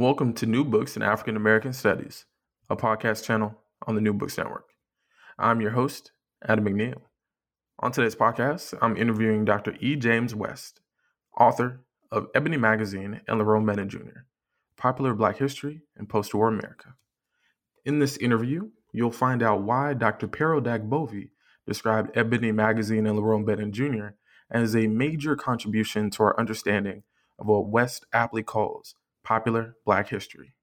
Welcome to New Books in African American Studies, a podcast channel on the New Books Network. I'm your host, Adam McNeil. On today's podcast, I'm interviewing Dr. E. James West, author of Ebony Magazine and Lerone Bennett Jr., Popular Black History in Post-War America. In this interview, you'll find out why Dr. Pero Dagbovie described Ebony Magazine and Lerone Bennett Jr. as a major contribution to our understanding of what West aptly calls popular black history.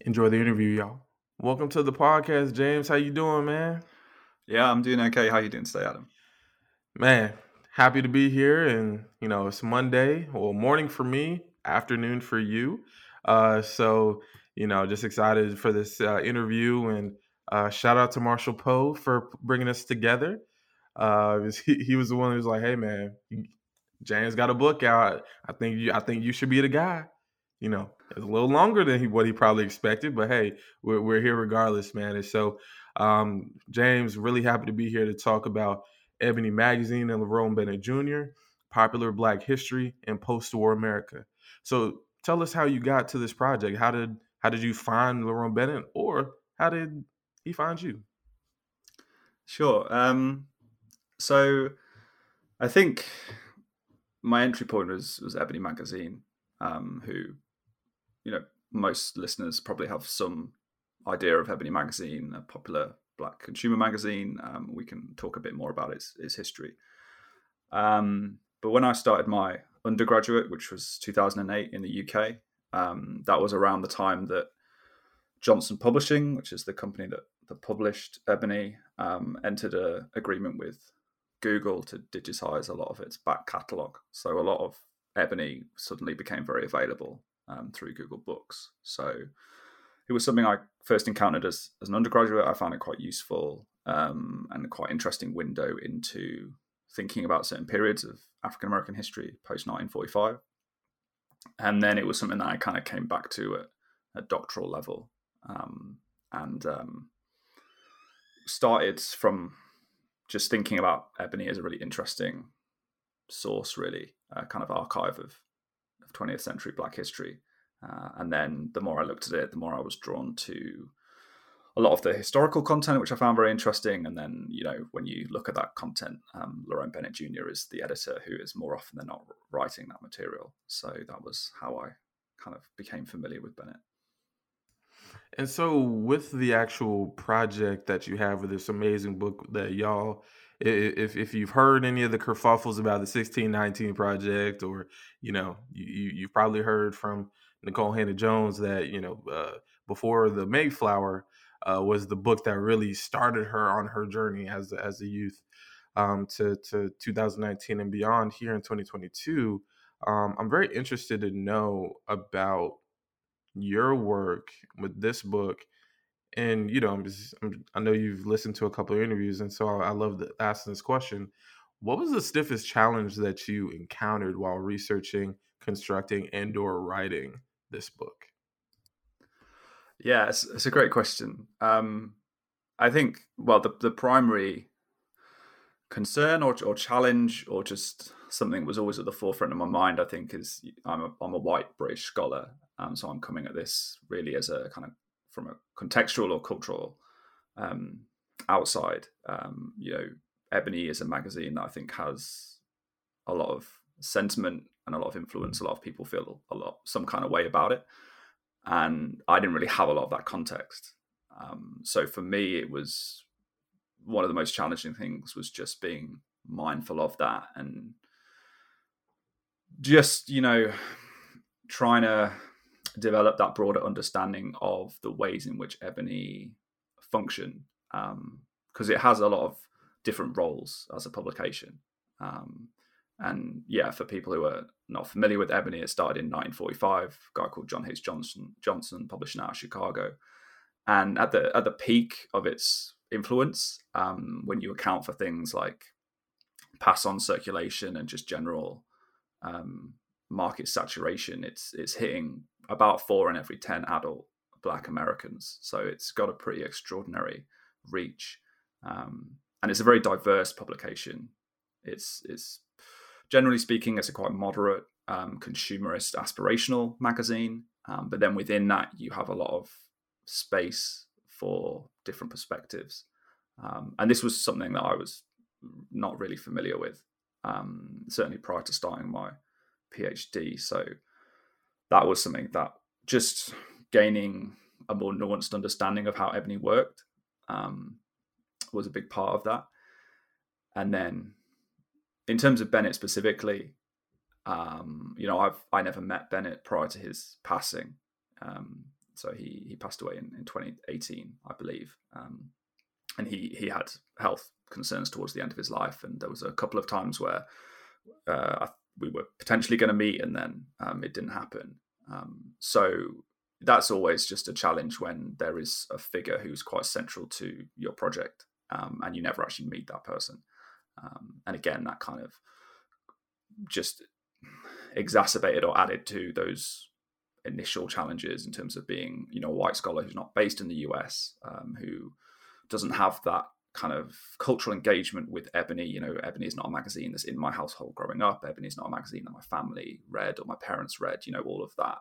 Enjoy the interview, y'all. Welcome to the podcast, James. How you doing, man? Yeah, I'm doing okay. How you doing today, Adam? Man, happy to be here and you know, it's Monday, well, morning for me, afternoon for you. Uh so, you know, just excited for this uh, interview and uh, shout out to Marshall Poe for bringing us together. Uh, he, he was the one who was like, "Hey, man, James got a book out. I think you, I think you should be the guy." You know, it's a little longer than he, what he probably expected, but hey, we're, we're here regardless, man. And so, um, James, really happy to be here to talk about Ebony Magazine and Lerone Bennett Jr., popular Black history and post-war America. So, tell us how you got to this project. How did how did you find Lerone Bennett, or how did he find you? Sure. Um, so, I think my entry point was was Ebony Magazine, um, who you know, most listeners probably have some idea of Ebony Magazine, a popular black consumer magazine. Um, we can talk a bit more about its, its history. Um, but when I started my undergraduate, which was 2008 in the UK, um, that was around the time that Johnson Publishing, which is the company that, that published Ebony, um, entered an agreement with Google to digitize a lot of its back catalogue. So a lot of Ebony suddenly became very available um, through Google Books. So it was something I first encountered as, as an undergraduate. I found it quite useful um, and a quite interesting window into thinking about certain periods of African American history post 1945. And then it was something that I kind of came back to at, at doctoral level um, and um, started from just thinking about Ebony as a really interesting source, really, kind of archive of of 20th century Black history. Uh, and then the more I looked at it, the more I was drawn to a lot of the historical content, which I found very interesting. And then, you know, when you look at that content, um, Lerone Bennett Jr. is the editor who is more often than not writing that material. So that was how I kind of became familiar with Bennett. And so, with the actual project that you have with this amazing book that y'all if if you've heard any of the kerfuffles about the 1619 project, or you know, you you've probably heard from Nikole Hannah-Jones that you know uh, before the Mayflower uh, was the book that really started her on her journey as as a youth um, to to 2019 and beyond. Here in 2022, um, I'm very interested to know about your work with this book and you know, I'm just, I'm, i know you've listened to a couple of interviews, and so I, I love the, asking this question. What was the stiffest challenge that you encountered while researching, constructing, and/or writing this book? Yeah, it's, it's a great question. Um, I think, well, the the primary concern or, or challenge or just something was always at the forefront of my mind, I think, is I'm a, I'm a white British scholar. Um, so I'm coming at this really as a kind of from a contextual or cultural um, outside. Um, you know, Ebony is a magazine that I think has a lot of sentiment and a lot of influence. A lot of people feel a lot some kind of way about it, and I didn't really have a lot of that context. Um, so for me, it was one of the most challenging things was just being mindful of that and just you know trying to develop that broader understanding of the ways in which ebony function because um, it has a lot of different roles as a publication. Um, and yeah for people who are not familiar with ebony it started in 1945 a guy called john h. Johnson johnson published out of chicago. And at the at the peak of its influence um, when you account for things like pass on circulation and just general um, market saturation, it's it's hitting about four in every ten adult Black Americans. So it's got a pretty extraordinary reach, um, and it's a very diverse publication. It's it's generally speaking, it's a quite moderate, um, consumerist, aspirational magazine. Um, but then within that, you have a lot of space for different perspectives. Um, and this was something that I was not really familiar with, um, certainly prior to starting my PhD. So that was something that just gaining a more nuanced understanding of how ebony worked um, was a big part of that. And then in terms of Bennett specifically, um, you know, I've I never met Bennett prior to his passing. Um, so he he passed away in, in 2018, I believe. Um, and he he had health concerns towards the end of his life, and there was a couple of times where uh, we were potentially going to meet, and then um, it didn't happen. Um, so that's always just a challenge when there is a figure who's quite central to your project, um, and you never actually meet that person. Um, and again, that kind of just exacerbated or added to those initial challenges in terms of being, you know, a white scholar who's not based in the US, um, who doesn't have that kind of cultural engagement with Ebony. You know, Ebony is not a magazine that's in my household growing up. Ebony is not a magazine that my family read or my parents read. You know, all of that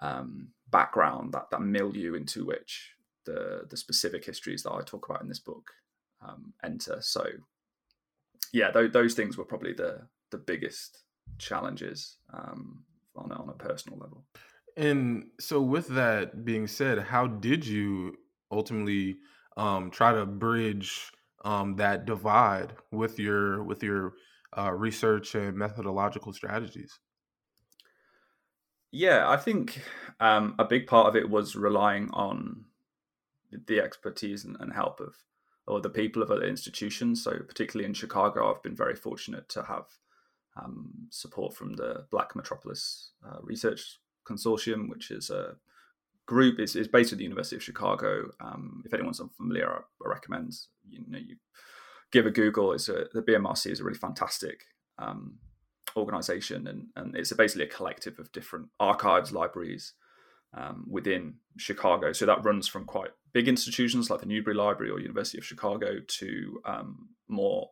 um, background, that that milieu into which the the specific histories that I talk about in this book um, enter. So, yeah, th- those things were probably the the biggest challenges um, on on a personal level. And so, with that being said, how did you ultimately um, try to bridge um, that divide with your with your uh, research and methodological strategies? Yeah, I think um, a big part of it was relying on the expertise and, help of or the people of other institutions. So, particularly in Chicago, I've been very fortunate to have um, support from the Black Metropolis uh, Research Consortium, which is a group is, is based at the University of Chicago. Um, if anyone's unfamiliar, I, I, recommend you know you give a Google. It's a, the BMRC is a really fantastic um, organization, and and it's a, basically a collective of different archives, libraries um, within Chicago. So that runs from quite big institutions like the Newberry Library or University of Chicago to um, more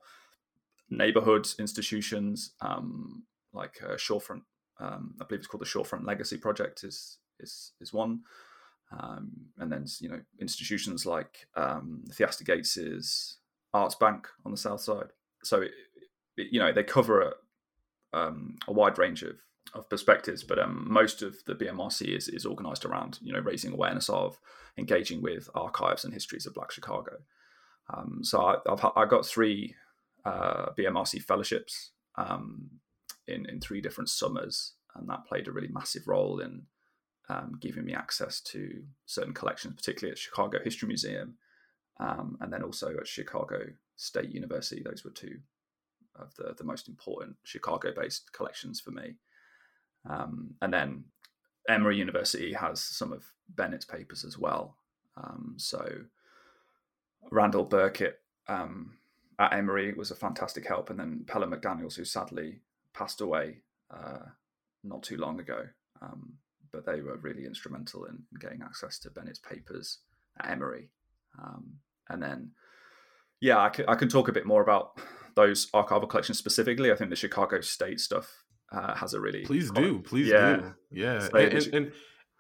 neighborhood institutions um, like uh, Shorefront. Um, I believe it's called the Shorefront Legacy Project. is is is one, um, and then you know institutions like um, Theaster Gates's Arts Bank on the south side. So it, it, you know they cover a, um, a wide range of of perspectives, but um, most of the BMRC is, is organized around you know raising awareness of engaging with archives and histories of Black Chicago. Um, so I, have I got three uh, BMRC fellowships um, in in three different summers, and that played a really massive role in um, giving me access to certain collections, particularly at Chicago History Museum, um, and then also at Chicago State University. Those were two of the, the most important Chicago based collections for me. Um, and then Emory University has some of Bennett's papers as well. Um, so Randall Burkett um, at Emory was a fantastic help. And then Pellom McDaniels, who sadly passed away uh, not too long ago, um, but they were really instrumental in getting access to Bennett's papers at Emory. Um, and then, yeah, I can, I can talk a bit more about those archival collections specifically. I think the Chicago State stuff uh, has a really please do, please yeah. do, yeah, and, and,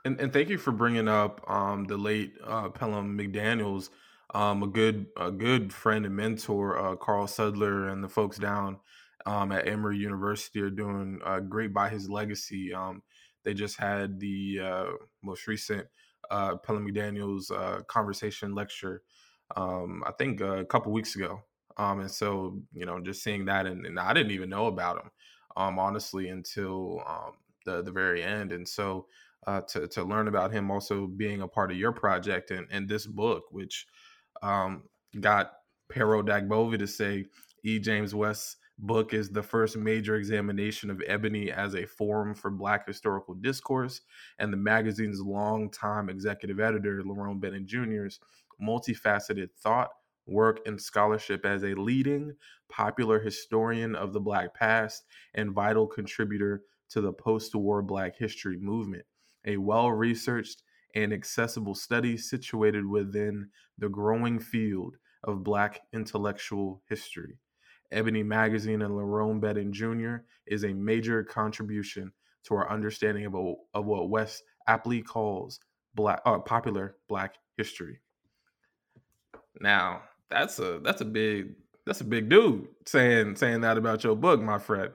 and, and, thank you for bringing up um, the late uh, Pellom McDaniel's. Um, a good a good friend and mentor, uh, Carl Sudler, and the folks down um, at Emory University are doing uh, great by his legacy. Um, they just had the uh, most recent uh, Pellom McDaniel's uh, conversation lecture, um, I think uh, a couple weeks ago. Um, and so, you know, just seeing that, and, and I didn't even know about him, um, honestly, until um, the the very end. And so, uh, to to learn about him also being a part of your project and, and this book, which um, got Pero Dagbovie to say E. James West's book is the first major examination of ebony as a forum for Black historical discourse, and the magazine's longtime executive editor, Lerone Bennett Jr.'s multifaceted thought, work, and scholarship as a leading popular historian of the Black past and vital contributor to the post war Black history movement. A well researched and accessible study situated within the growing field of Black intellectual history. Ebony Magazine and Lerone Bennett Jr. is a major contribution to our understanding of, a, of what West aptly calls black uh, popular Black history. Now, that's a that's a big that's a big dude saying saying that about your book, my friend.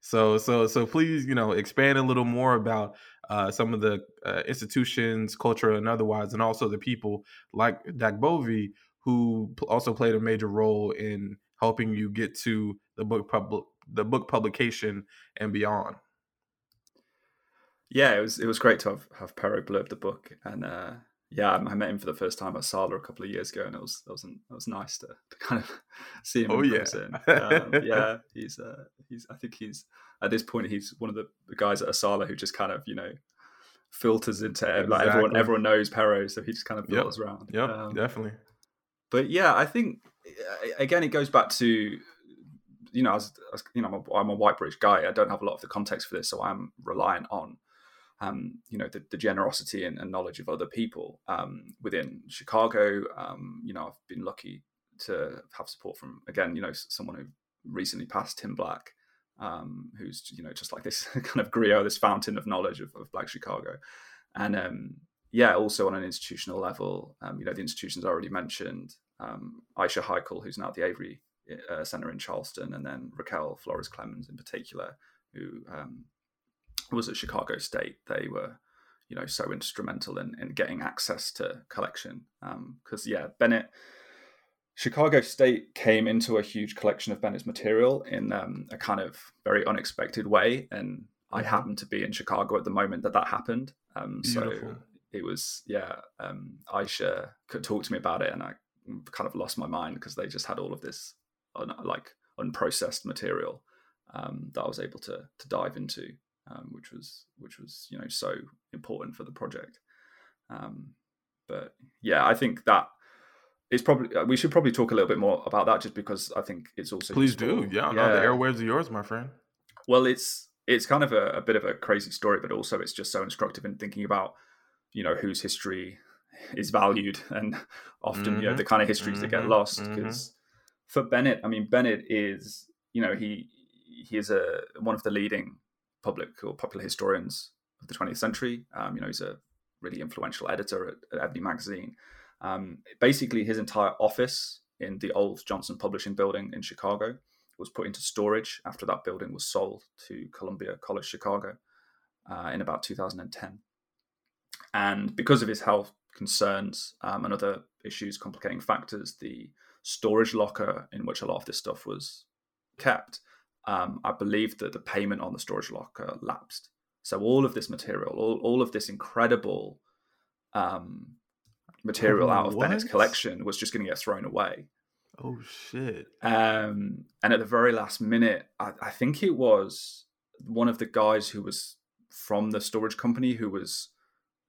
So so so please, you know, expand a little more about uh, some of the uh, institutions, culture, and otherwise, and also the people like Dak Dagbovie who also played a major role in helping you get to the book pub- the book publication and beyond. Yeah, it was it was great to have have Pero blurb the book, and uh, yeah, I met him for the first time at ASALH a couple of years ago, and it was it was it was nice to, to kind of see him. Oh yeah, um, yeah. He's uh, he's I think he's at this point he's one of the, guys at ASALH who just kind of you know filters into exactly. like everyone everyone knows Pero, so he just kind of filters yep. around. Yep, um, definitely. But yeah, I think again it goes back to you know as, as you know I'm a, I'm a white British guy. I don't have a lot of the context for this, so I'm reliant on um, you know the, the generosity and, and, knowledge of other people um, within Chicago. Um, you know, I've been lucky to have support from again, you know, someone who recently passed Tim Black, um, who's you know just like this kind of griot, this fountain of knowledge of, of Black Chicago, and um, yeah, also on an institutional level, um, you know, the institutions I already mentioned, Aisha Heikel, who's now at the Avery uh, Center in Charleston, and then Raquel Flores Clemons in particular, who was at Chicago State. They were, you know, so instrumental in, in getting access to collection. Because um, yeah, Bennett, Chicago State came into a huge collection of Bennett's material in um, a kind of very unexpected way, and I mm-hmm. happened to be in Chicago at the moment that that happened. Um, so it was yeah. Um, Aisha could talk to me about it, and I kind of lost my mind because they just had all of this un- like unprocessed material um, that I was able to to dive into um, which was which was you know so important for the project. Um, but yeah, I think that it's probably uh, we should probably talk a little bit more about that just because I think it's also please useful. do yeah, yeah. No, the airwaves are yours, my friend. Well, it's it's kind of a, a, bit of a crazy story, but also it's just so instructive in thinking about you know whose history is valued and often mm-hmm. you know the mm-hmm. kind of histories mm-hmm. that get mm-hmm. lost because mm-hmm. for Bennett, I mean Bennett is you know he he is a one of the leading public or popular historians of the 20th century. Um, you know, he's a really influential editor at, at Ebony Magazine. Um, basically, his entire office in the old Johnson Publishing building in Chicago was put into storage after that building was sold to Columbia College Chicago uh, in about 2010. And because of his health concerns um, and other issues, complicating factors, the storage locker in which a lot of this stuff was kept um, I believe that the payment on the storage locker lapsed. So all of this material, all, all of this incredible um, material oh, out of what? Bennett's collection was just going to get thrown away. Oh shit! Um, and at the very last minute, I, I, think it was one of the guys who was from the storage company who was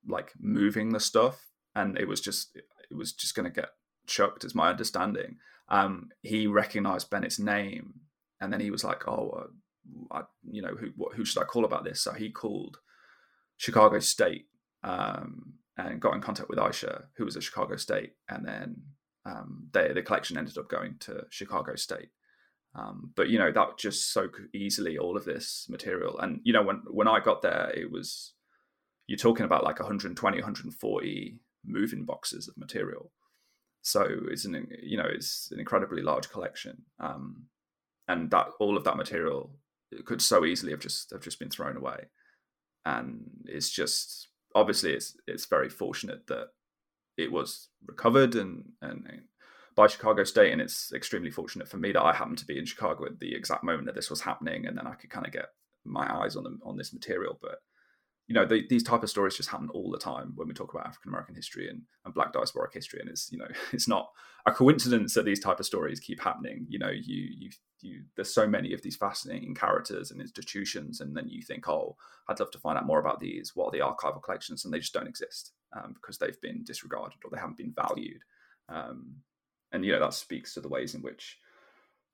like moving the stuff, and it was just it was just going to get chucked, is my understanding. Um, he recognized Bennett's name and then he was like, "Oh, uh, I, you know, who what, who should I call about this?" So he called Chicago State um, and got in contact with Aisha, who was at Chicago State, and then um, they, the collection ended up going to Chicago State. Um, but you know that just so easily all of this material, and you know when when I got there, it was you're talking about like 120, 140 moving boxes of material. So it's an you know it's an incredibly large collection. Um, and that all of that material could so easily have just have just been thrown away and it's just obviously it's it's very fortunate that it was recovered and and by Chicago State, and it's extremely fortunate for me that I happened to be in Chicago at the exact moment that this was happening, and then I could kind of get my eyes on them on this material. But you know, the, these type of stories just happen all the time when we talk about African American history and, and Black diasporic history, and it's you know, it's not a coincidence that these type of stories keep happening. You know, you you you there's so many of these fascinating characters and institutions, and then you think, oh, I'd love to find out more about these. What are the archival collections? And they just don't exist um, because they've been disregarded or they haven't been valued. Um, and you know that speaks to the ways in which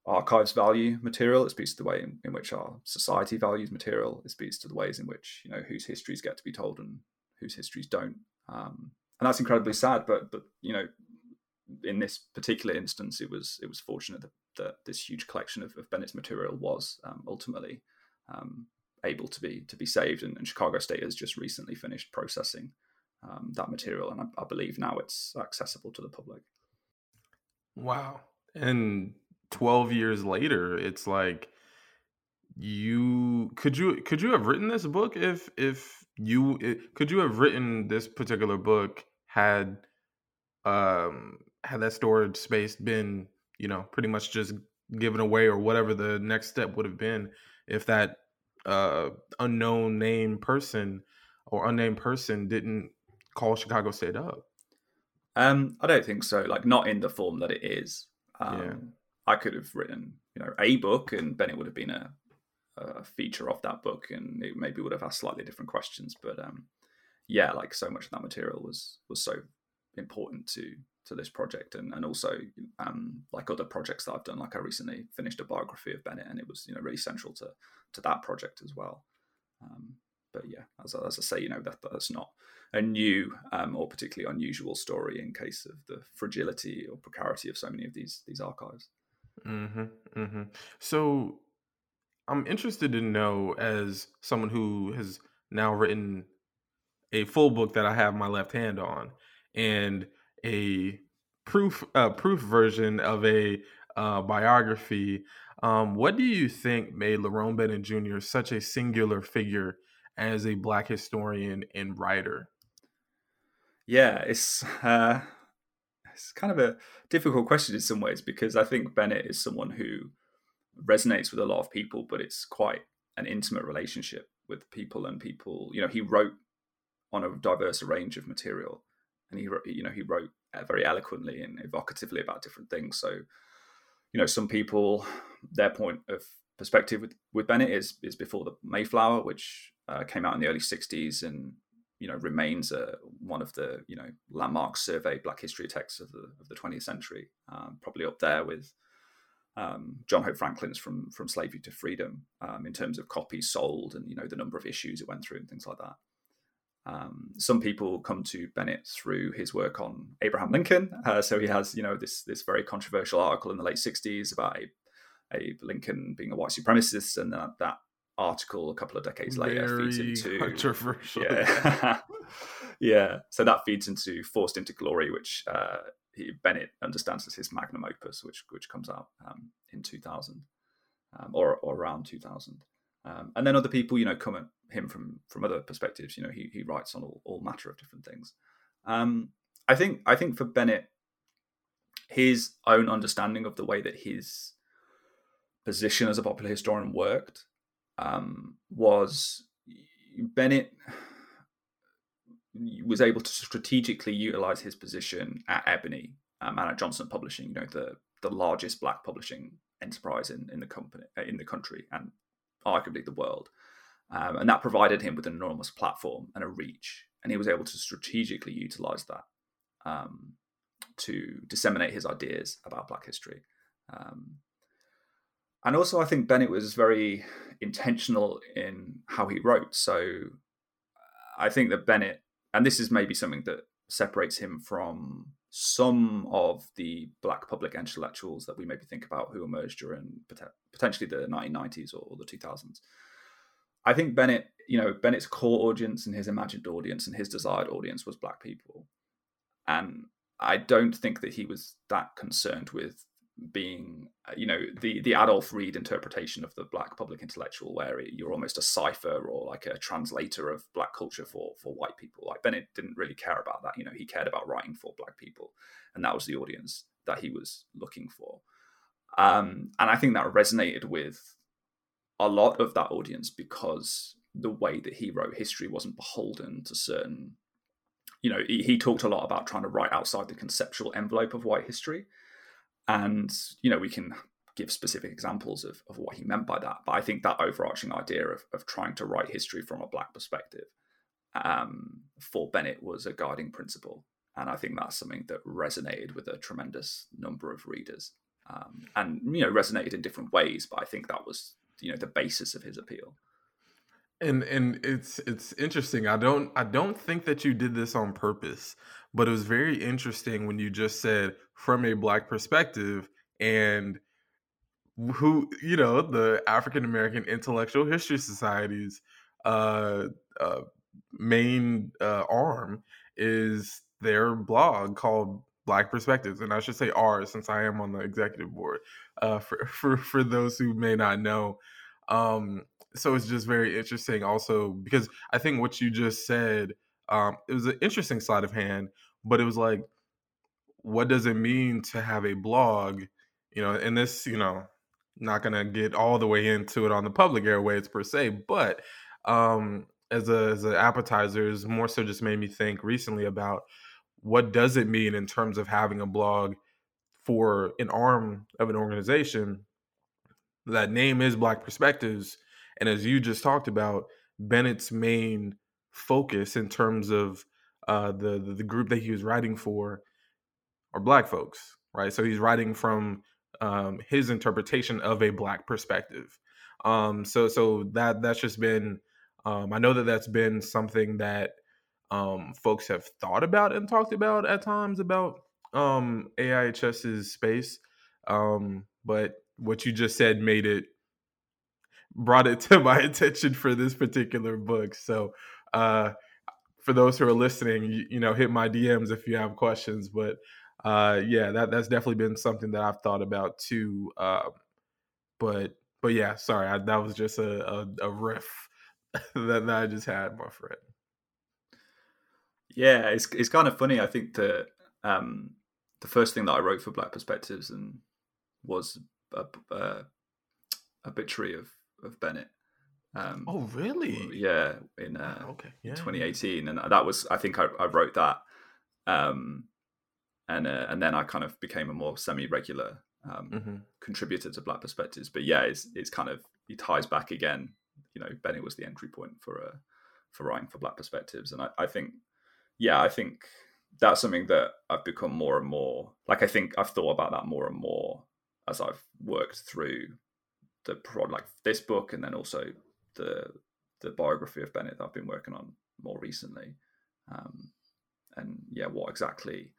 archives value material. It speaks to the way in, in which our society values material. It speaks to the ways in which you know whose histories get to be told and whose histories don't. Um, and that's incredibly sad. But but you know, in this particular instance, it was it was fortunate that, that this huge collection of, of Bennett's material was um, ultimately um, able to be to be saved. And, and, Chicago State has just recently finished processing um, that material, and I, I believe now it's accessible to the public. Wow. And 12 years later, it's like you could you could you have written this book if if you it, could you have written this particular book had um had that storage space been, you know, pretty much just given away or whatever the next step would have been if that uh unknown name person or unnamed person didn't call Chicago State up? Um, I don't think so. Like not in the form that it is. Um, yeah. I could have written, you know, a book, and Bennett would have been a, a feature of that book, and it maybe would have asked slightly different questions. But um, yeah, like so much of that material was was so important to to this project, and and also um, like other projects that I've done. Like I recently finished a biography of Bennett, and it was you know really central to to that project as well. Um, but yeah, as, as I say, you know that that's not a new um, or particularly unusual story in case of the fragility or precarity of so many of these these archives. Mm-hmm, mm-hmm. So I'm interested to know, as someone who has now written a full book that I have my left hand on, and a proof uh, proof version of a uh, biography. Um, what do you think made Lerone Bennett Jr. such a singular figure as a Black historian and writer? Yeah, it's uh, it's kind of a difficult question in some ways because I think Bennett is someone who resonates with a lot of people, but it's quite an intimate relationship with people and people. You know, he wrote on a diverse range of material, and he you know he wrote uh, very eloquently and evocatively about different things. So, you know, some people their point of perspective with, with Bennett is is before the Mayflower, which uh, came out in the early '60s, and you know remains a, one of the you know landmark survey Black history texts of the of the 20th century, um, probably up there with um, John Hope Franklin's from from slavery to freedom um, in terms of copies sold and you know the number of issues it went through and things like that. Um, some people come to Bennett through his work on Abraham Lincoln. Uh, so he has, you know, this this very controversial article in the late '60s about a, a Lincoln being a white supremacist, and that, that article a couple of decades later Very feeds into controversial. Yeah, yeah. So that feeds into Forced into Glory, which uh, he, Bennett understands as his magnum opus, which which comes out um, in 2000 um, or or around 2000. Um, and then other people, you know, come at him from from other perspectives. You know, he he writes on all, all matter of different things. Um, I think I think for Bennett, his own understanding of the way that his position as a popular historian worked um, was Bennett was able to strategically utilize his position at Ebony um, and at Johnson Publishing, you know, the the largest black publishing enterprise in, in the company in the country and arguably the world. Um, and that provided him with an enormous platform and a reach, and he was able to strategically utilize that um, to disseminate his ideas about Black history. Um, and also, I think Bennett was very intentional in how he wrote. So uh, I think that Bennett, and this is maybe something that separates him from some of the black public intellectuals that we maybe think about who emerged during potentially the 1990s or the 2000s. I think Bennett, you know, Bennett's core audience and his imagined audience and his desired audience was black people. And I don't think that he was that concerned with being uh, you know the the Adolph Reed interpretation of the black public intellectual where you're almost a cipher or like a translator of black culture for for white people. Like Bennett didn't really care about that you know he cared about writing for black people and that was the audience that he was looking for. Um, and I think that resonated with a lot of that audience because the way that he wrote history wasn't beholden to certain you know he, he talked a lot about trying to write outside the conceptual envelope of white history and you know we can give specific examples of, of what he meant by that but i think that overarching idea of, of trying to write history from a black perspective um, for bennett was a guiding principle. And i think that's something that resonated with a tremendous number of readers um, and you know resonated in different ways but i think that was you know the basis of his appeal. And and it's it's interesting. I don't i don't think that you did this on purpose but it was very interesting when you just said from a black perspective and who you know the African American Intellectual History Society's uh, uh, main uh, arm is their blog called Black Perspectives, and I should say ours since I am on the executive board. Uh, for for for those who may not know, um, so it's just very interesting. Also, because I think what you just said, um, it was an interesting sleight of hand, but it was like what does it mean to have a blog? You know and this you know not gonna get all the way into it on the public airways per se but um as a as an appetizer is more so just made me think recently about what does it mean in terms of having a blog for an arm of an organization that name is black perspectives and as you just talked about bennett's main focus in terms of uh, the, the group that he was writing for are black folks, right? So he's writing from um, his interpretation of a black perspective. Um, so so that that's just been um, I know that that's been something that um, folks have thought about and talked about at times about um, AIHS's space, um, but what you just said made it brought it to my attention for this particular book. So uh, for those who are listening, you, you, know, hit my DMs if you have questions. But uh, yeah, that that's definitely been something that I've thought about too. Uh, but but yeah, sorry, I, that was just a a, a riff that, that I just had, my friend. Yeah, it's it's kind of funny. I think that um, the first thing that I wrote for Black Perspectives and was a, a obituary of of Bennett. Um, oh, really? Yeah, in uh, okay, yeah. 2018, and that was I think I, I wrote that, um, and uh, and then I kind of became a more semi-regular um, mm-hmm. contributor to Black Perspectives. But yeah, it's it's kind of it ties back again. You know, Bennett was the entry point for uh, for writing for Black Perspectives, and I, I think, yeah, I think that's something that I've become more and more like. I think I've thought about that more and more as I've worked through the prod, like this book, and then also the the biography of Bennett that I've been working on more recently, um, and yeah, what exactly?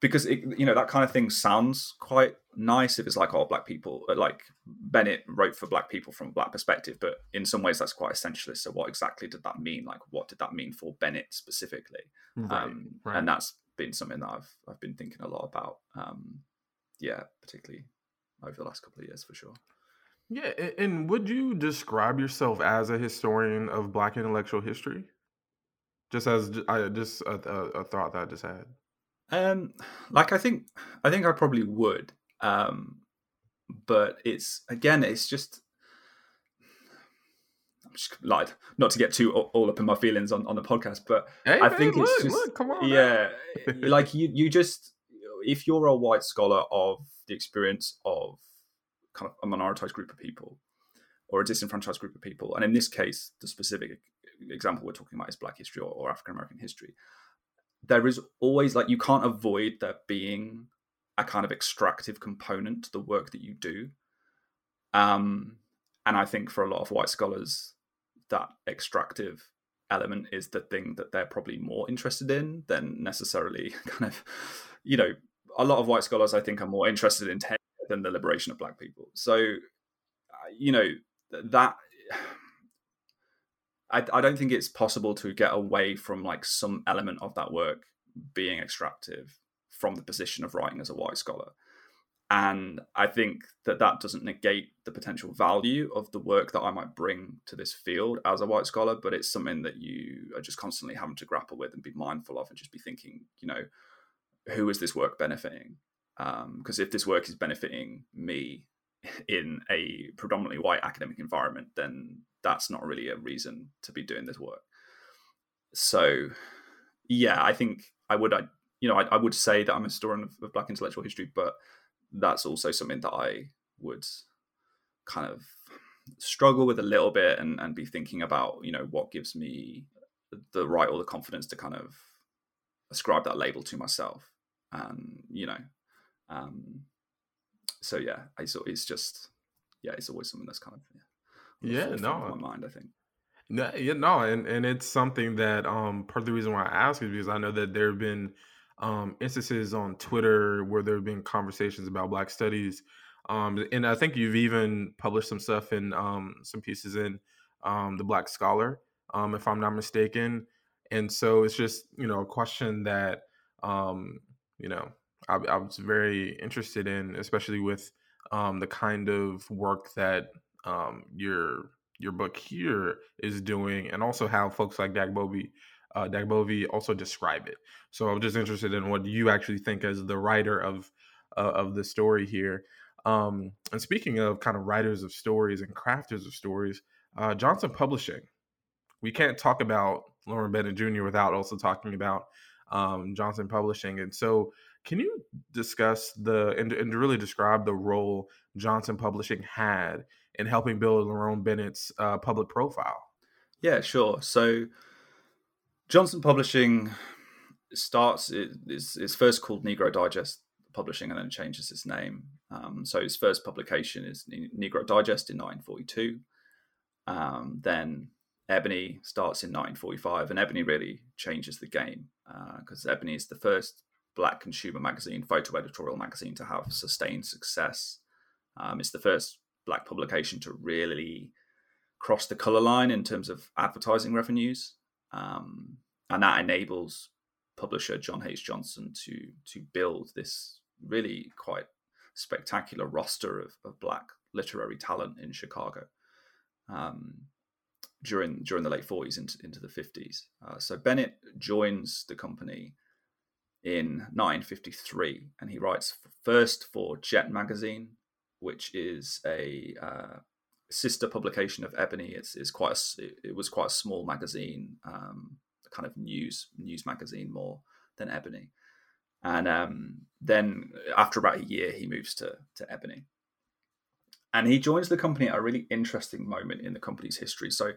Because it, you know that kind of thing sounds quite nice if it's like all black people, uh, like Bennett wrote for black people from a black perspective, but in some ways that's quite essentialist. So what exactly did that mean? Like what did that mean for Bennett specifically? Right, um, right. And that's been something that I've I've been thinking a lot about. Um, yeah, particularly over the last couple of years for sure. Yeah, and would you describe yourself as a historian of Black intellectual history? Just as I just a, a, thought that I just had. Um, like I think I think I probably would. Um, but it's again, it's just I'm just like not to get too all up in my feelings on, on the podcast, but hey, I think look, it's just look, come on, yeah, like you you just if you're a white scholar of the experience of kind of a minoritized group of people or a disenfranchised group of people. And in this case, the specific example we're talking about is Black history or, or African American history. There is always like you can't avoid there being a kind of extractive component to the work that you do. Um, and I think for a lot of white scholars, that extractive element is the thing that they're probably more interested in than necessarily kind of, you know, a lot of white scholars I think are more interested in than the liberation of black people. So, uh, you know, that I, I don't think it's possible to get away from like some element of that work being extractive from the position of writing as a white scholar. and I think that that doesn't negate the potential value of the work that I might bring to this field as a white scholar, but it's something that you are just constantly having to grapple with and be mindful of, and just be thinking, you know, who is this work benefiting? Because um, if this work is benefiting me in a predominantly white academic environment, then that's not really a reason to be doing this work. So, yeah, I think I would, I you know, I, I would say that I'm a historian of, of Black intellectual history, but that's also something that I would kind of struggle with a little bit and, and be thinking about, you know, what gives me the right or the confidence to kind of ascribe that label to myself. And, you know, um, so yeah, I it's, it's just, yeah, it's always something that's kind of, yeah, yeah no, my mind, I think. No, yeah, no, and, and it's something that um part of the reason why I ask is because I know that there have been um, instances on Twitter where there have been conversations about Black studies. Um, and I think you've even published some stuff in um, some pieces in um, the Black Scholar, um, if I'm not mistaken. And so it's just you know a question that um, you know I, I, was very interested in, especially with the kind of work that your your book here is doing, and also how folks like Dagbovie uh, Dagbovie also describe it. So I'm just interested in what you actually think as the writer of uh, of the story here. Um, and speaking of kind of writers of stories and crafters of stories, uh, Johnson Publishing. We can't talk about Lerone Bennett Jr. without also talking about um, Johnson Publishing. And so, can you discuss the and, and really describe the role Johnson Publishing had in helping build Lerone Bennett's uh, public profile? Yeah, sure. So Johnson Publishing starts it's, it's first called Negro Digest Publishing and then changes its name. Um, so its first publication is Negro Digest in 1942. Um, then Ebony starts in 1945, and Ebony really changes the game because uh, Ebony is the first black consumer magazine, photo editorial magazine to have sustained success. Um, it's the first black publication to really cross the color line in terms of advertising revenues um, and that enables publisher John H. Johnson to to build this really quite spectacular roster of, of black literary talent in Chicago um, during during the late 40s into, into the 50s. Uh, so Bennett joins the company in 1953, and he writes first for Jet magazine, which is a uh, sister publication of Ebony. It's, it's quite a, it was quite a small magazine, um, kind of news news magazine more than Ebony. And um, then after about a year, he moves to to Ebony, and he joins the company at a really interesting moment in the company's history. So,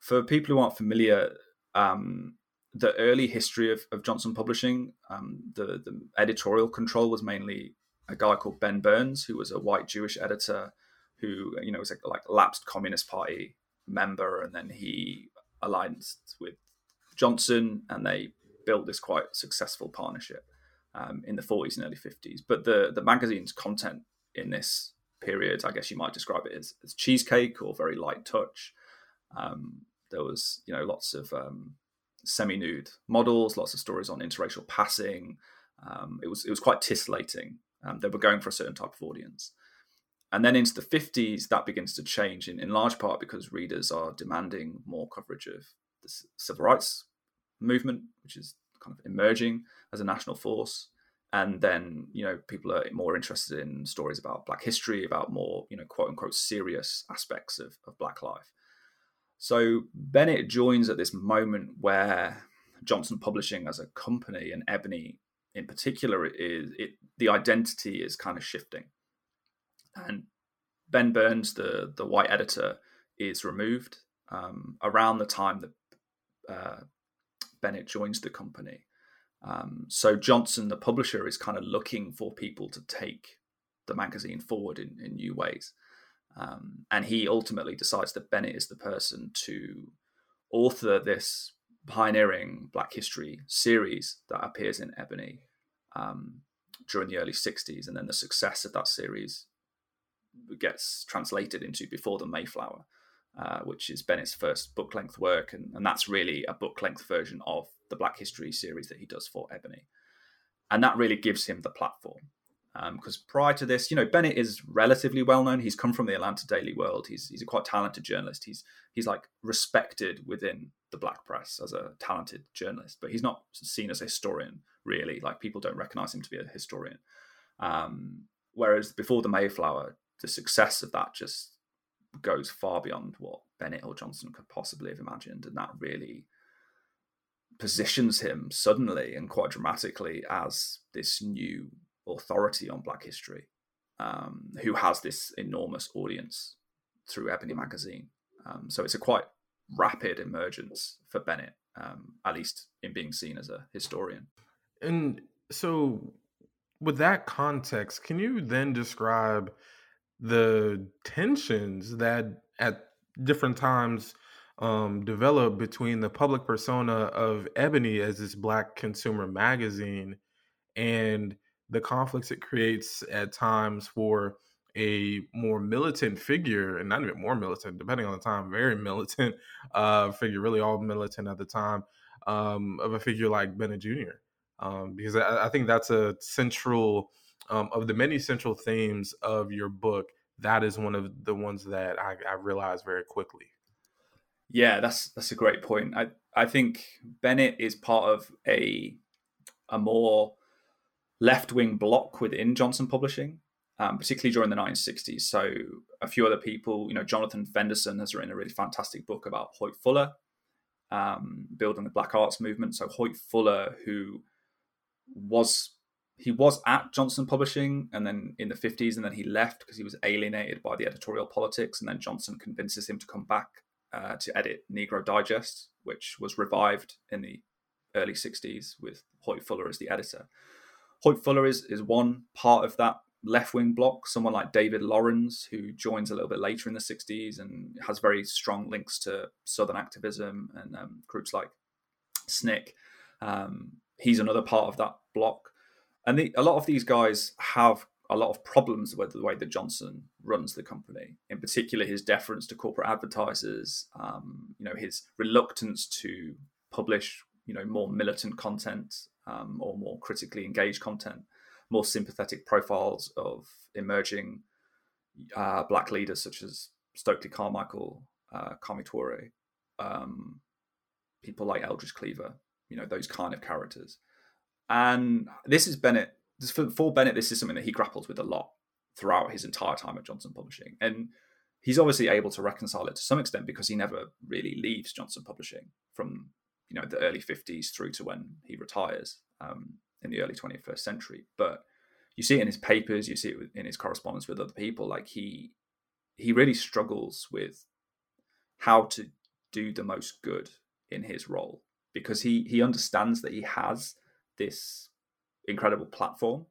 for people who aren't familiar, um, the early history of, of Johnson Publishing, um, the the editorial control was mainly a guy called Ben Burns, who was a white Jewish editor who you know was a like lapsed Communist Party member, and then he aligned with Johnson, and they built this quite successful partnership um, in the 40s and early 50s. But the the magazine's content in this period, I guess you might describe it as, as cheesecake or very light touch. Um, there was you know lots of um, semi-nude models, lots of stories on interracial passing. Um, it was it was quite titillating. Um, they were going for a certain type of audience. And then into the 50s, that begins to change in, in large part because readers are demanding more coverage of the civil rights movement, which is kind of emerging as a national force. And then, you know, people are more interested in stories about Black history, about more, you know, quote unquote serious aspects of, of Black life. So Bennett joins at this moment where Johnson Publishing as a company and Ebony in particular is it the identity is kind of shifting. And Ben Burns, the the white editor, is removed um, around the time that uh, Bennett joins the company. Um, so Johnson, the publisher, is kind of looking for people to take the magazine forward in, in new ways. Um, and he ultimately decides that Bennett is the person to author this pioneering Black history series that appears in Ebony um, during the early 60s. And then the success of that series gets translated into Before the Mayflower, uh, which is Bennett's first book length work. And, and that's really a book length version of the Black History series that he does for Ebony. And that really gives him the platform. Because um, prior to this, you know, Bennett is relatively well known. He's come from the Atlanta Daily World. He's he's a quite talented journalist. He's he's like respected within the black press as a talented journalist, but he's not seen as a historian really. Like people don't recognize him to be a historian. Um, whereas before the Mayflower, the success of that just goes far beyond what Bennett or Johnson could possibly have imagined, and that really positions him suddenly and quite dramatically as this new authority on Black history, um, who has this enormous audience through Ebony magazine. Um, so it's a quite rapid emergence for Bennett, um, at least in being seen as a historian. And so, with that context, can you then describe the tensions that at different times um, develop between the public persona of Ebony as this Black consumer magazine and the conflicts it creates at times for a more militant figure, and not even more militant, depending on the time, very militant uh, figure, really all militant at the time, um, of a figure like Bennett Jr. Um, because I, I, think that's a central um, of the many central themes of your book. That is one of the ones that I, I realized very quickly. Yeah, that's that's a great point. I I think Bennett is part of a a more left wing bloc within Johnson Publishing, um, particularly during the 1960s. So a few other people, you know, Jonathan Fenderson has written a really fantastic book about Hoyt Fuller, um, building the Black Arts movement. So Hoyt Fuller, who was he was at Johnson Publishing and then in the 50s and then he left because he was alienated by the editorial politics and then Johnson convinces him to come back uh, to edit Negro Digest, which was revived in the early 60s with Hoyt Fuller as the editor. Hoyt Fuller is, is one part of that left wing bloc. Someone like David Llorens, who joins a little bit later in the 60s and has very strong links to Southern activism and um, groups like SNCC. Um, he's another part of that bloc. And the, a lot of these guys have a lot of problems with the way that Johnson runs the company. In particular, his deference to corporate advertisers, um, you know, his reluctance to publish, you know, more militant content um, or more critically engaged content, more sympathetic profiles of emerging uh, black leaders such as Stokely Carmichael, uh, Ture, um, people like Eldridge Cleaver, you know, those kind of characters. And this is Bennett, for, for Bennett, this is something that he grapples with a lot throughout his entire time at Johnson Publishing. And he's obviously able to reconcile it to some extent because he never really leaves Johnson Publishing from you know the early 50s through to when he retires um, in the early 21st century. But you see it in his papers you see it in his correspondence with other people like he he really struggles with how to do the most good in his role because he he understands that he has this incredible platform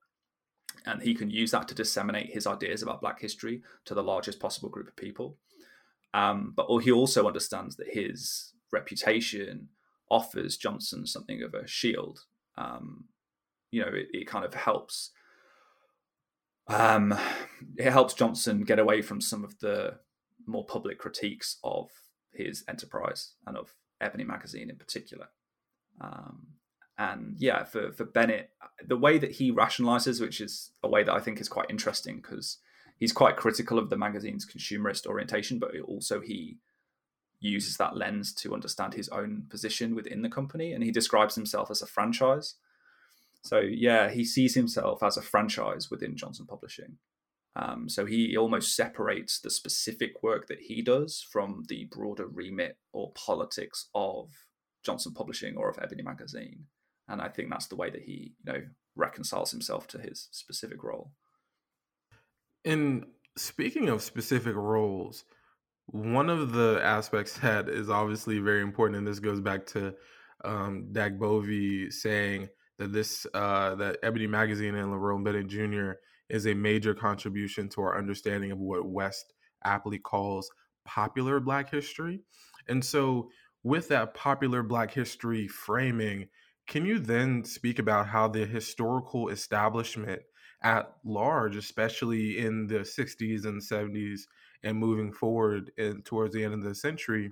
and he can use that to disseminate his ideas about black history to the largest possible group of people. Um, but he also understands that his reputation offers Johnson something of a shield. Um, you know, it, it, kind of helps. Um, it helps Johnson get away from some of the more public critiques of his enterprise and of Ebony magazine in particular. Um, and yeah, for for Bennett, the way that he rationalizes, which is a way that I think is quite interesting because he's quite critical of the magazine's consumerist orientation, but also he uses that lens to understand his own position within the company and he describes himself as a franchise. So yeah he sees himself as a franchise within johnson publishing. Um, so he almost separates the specific work that he does from the broader remit or politics of johnson publishing or of ebony magazine. And i think that's the way that he you know reconciles himself to his specific role. And speaking of specific roles one of the aspects that is obviously very important, and this goes back to um, Dagbovie saying that this uh, that Ebony Magazine and Lerone Bennett Jr. is a major contribution to our understanding of what West aptly calls popular Black history. And so, with that popular Black history framing, can you then speak about how the historical establishment at large, especially in the 60s and 70s, and moving forward in, towards the end of the century,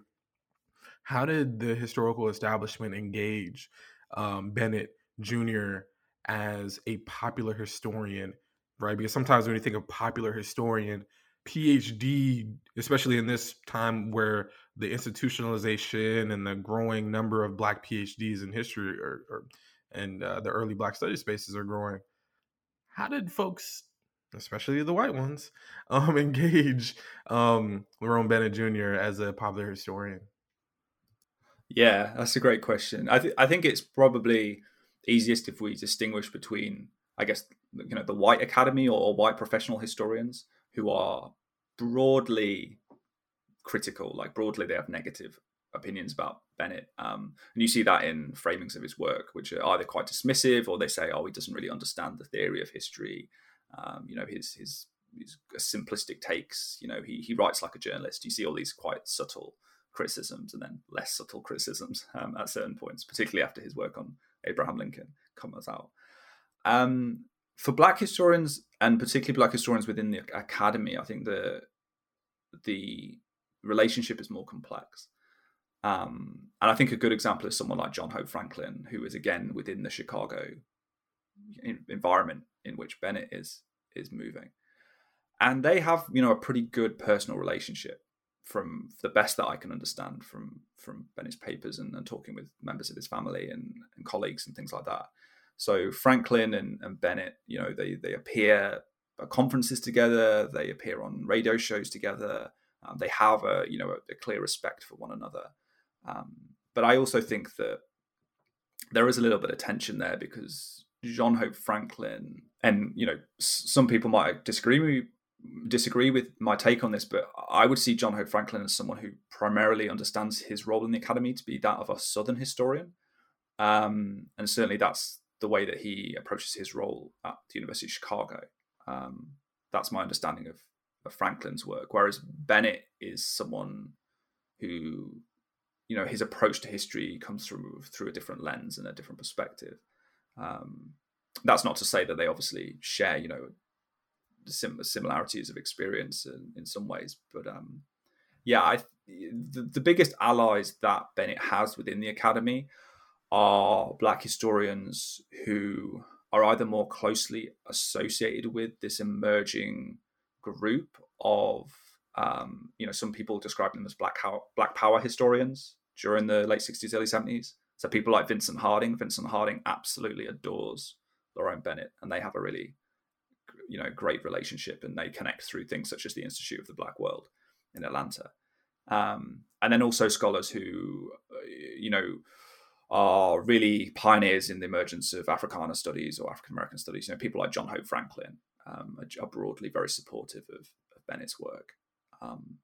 how did the historical establishment engage um, Bennett Jr. as a popular historian right? Because sometimes when you think of popular historian, PhD, especially in this time where the institutionalization and the growing number of Black PhDs in history or, or and uh, the early Black study spaces are growing. How did folks, especially the white ones, um, engage um, Lerone Bennett Jr. as a popular historian? Yeah, that's a great question. I, th- I think it's probably easiest if we distinguish between, I guess, you know, the white academy or, or white professional historians who are broadly critical, like broadly they have negative opinions about Bennett. Um, and you see that in framings of his work, which are either quite dismissive or they say, oh, he doesn't really understand the theory of history. Um, you know, his, his, his simplistic takes, you know, he, he writes like a journalist. You see all these quite subtle criticisms and then less subtle criticisms um, at certain points, particularly after his work on Abraham Lincoln comes out. Um, for black historians and particularly black historians within the academy, I think the the relationship is more complex. Um, and I think a good example is someone like John Hope Franklin, who is again within the Chicago environment in which Bennett is is moving, and they have you know a pretty good personal relationship from the best that I can understand from from Bennett's papers and, and talking with members of his family and, and, colleagues and things like that. So Franklin and, and Bennett, you know, they they appear at conferences together, they appear on radio shows together. Um, they have a you know a, a, clear respect for one another. Um, but I also think that there is a little bit of tension there because John Hope Franklin, and you know, some people might disagree with disagree with my take on this, but I would see John Hope Franklin as someone who primarily understands his role in the academy to be that of a Southern historian, um, and certainly that's the way that he approaches his role at the University of Chicago. Um, that's my understanding of, of Franklin's work. Whereas Bennett is someone who you know his approach to history comes through through a different lens and a different perspective. Um, that's not to say that they obviously share you know sim- similarities of experience in, in some ways, but um, yeah, I the, the biggest allies that Bennett has within the academy are black historians who are either more closely associated with this emerging group of um, you know, some people describe them as black power, black power historians during the late 60s, early 70s. So people like Vincent Harding. Vincent Harding absolutely adores Lerone Bennett, and they have a really, you know, great relationship, and they connect through things such as the Institute of the Black World in Atlanta. Um, and then also scholars who, uh, you know, are really pioneers in the emergence of Africana studies or African American studies. You know, people like John Hope Franklin um, are, are, broadly very supportive of, of Bennett's work. Um,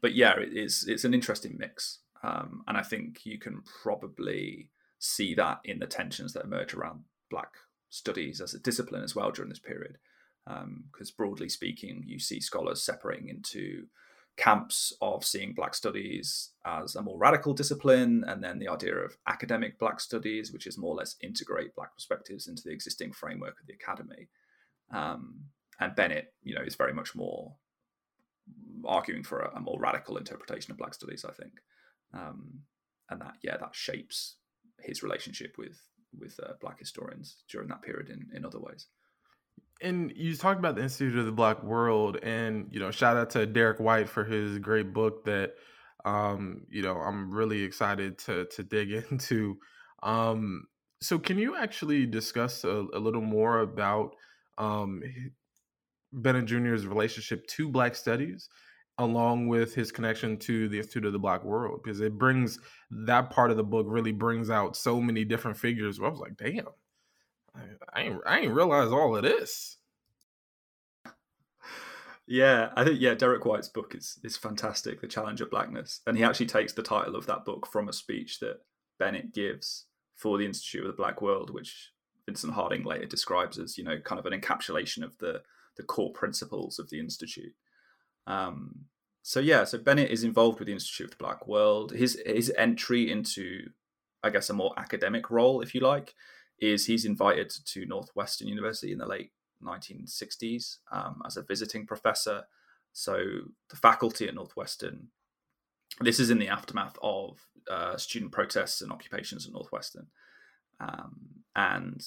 but yeah, it is it's an interesting mix, um, and I think you can probably see that in the tensions that emerge around Black studies as a discipline as well during this period. Because um, broadly speaking, you see scholars separating into camps of seeing Black studies as a more radical discipline, and then the idea of academic Black studies, which is more or less integrate Black perspectives into the existing framework of the academy. Um, and Bennett, you know, is very much more arguing for a, a, more radical interpretation of Black studies, I think, um, and that yeah, that shapes his relationship with with uh, Black historians during that period in in other ways. And you talked about the Institute of the Black World, and you know, shout out to Derrick White for his great book that um, you know I'm really excited to to dig into. Um, so, can you actually discuss a, a little more about um, Bennett Jr.'s relationship to Black Studies, along with his connection to the Institute of the Black World, because it brings that part of the book really brings out so many different figures. Where I was like, damn, I, I ain't I ain't realize all of this. Yeah, I think yeah, Derrick White's book is is fantastic, The Challenge of Blackness, and he actually takes the title of that book from a speech that Bennett gives for the Institute of the Black World, which Vincent Harding later describes as you know kind of an encapsulation of the the core principles of the institute. Um, so yeah, so Bennett is involved with the Institute of the Black World. His his entry into, I guess, a more academic role, if you like, is he's invited to Northwestern University in the late 1960s um, as a visiting professor. So the faculty at Northwestern, this is in the aftermath of uh, student protests and occupations at Northwestern, um, and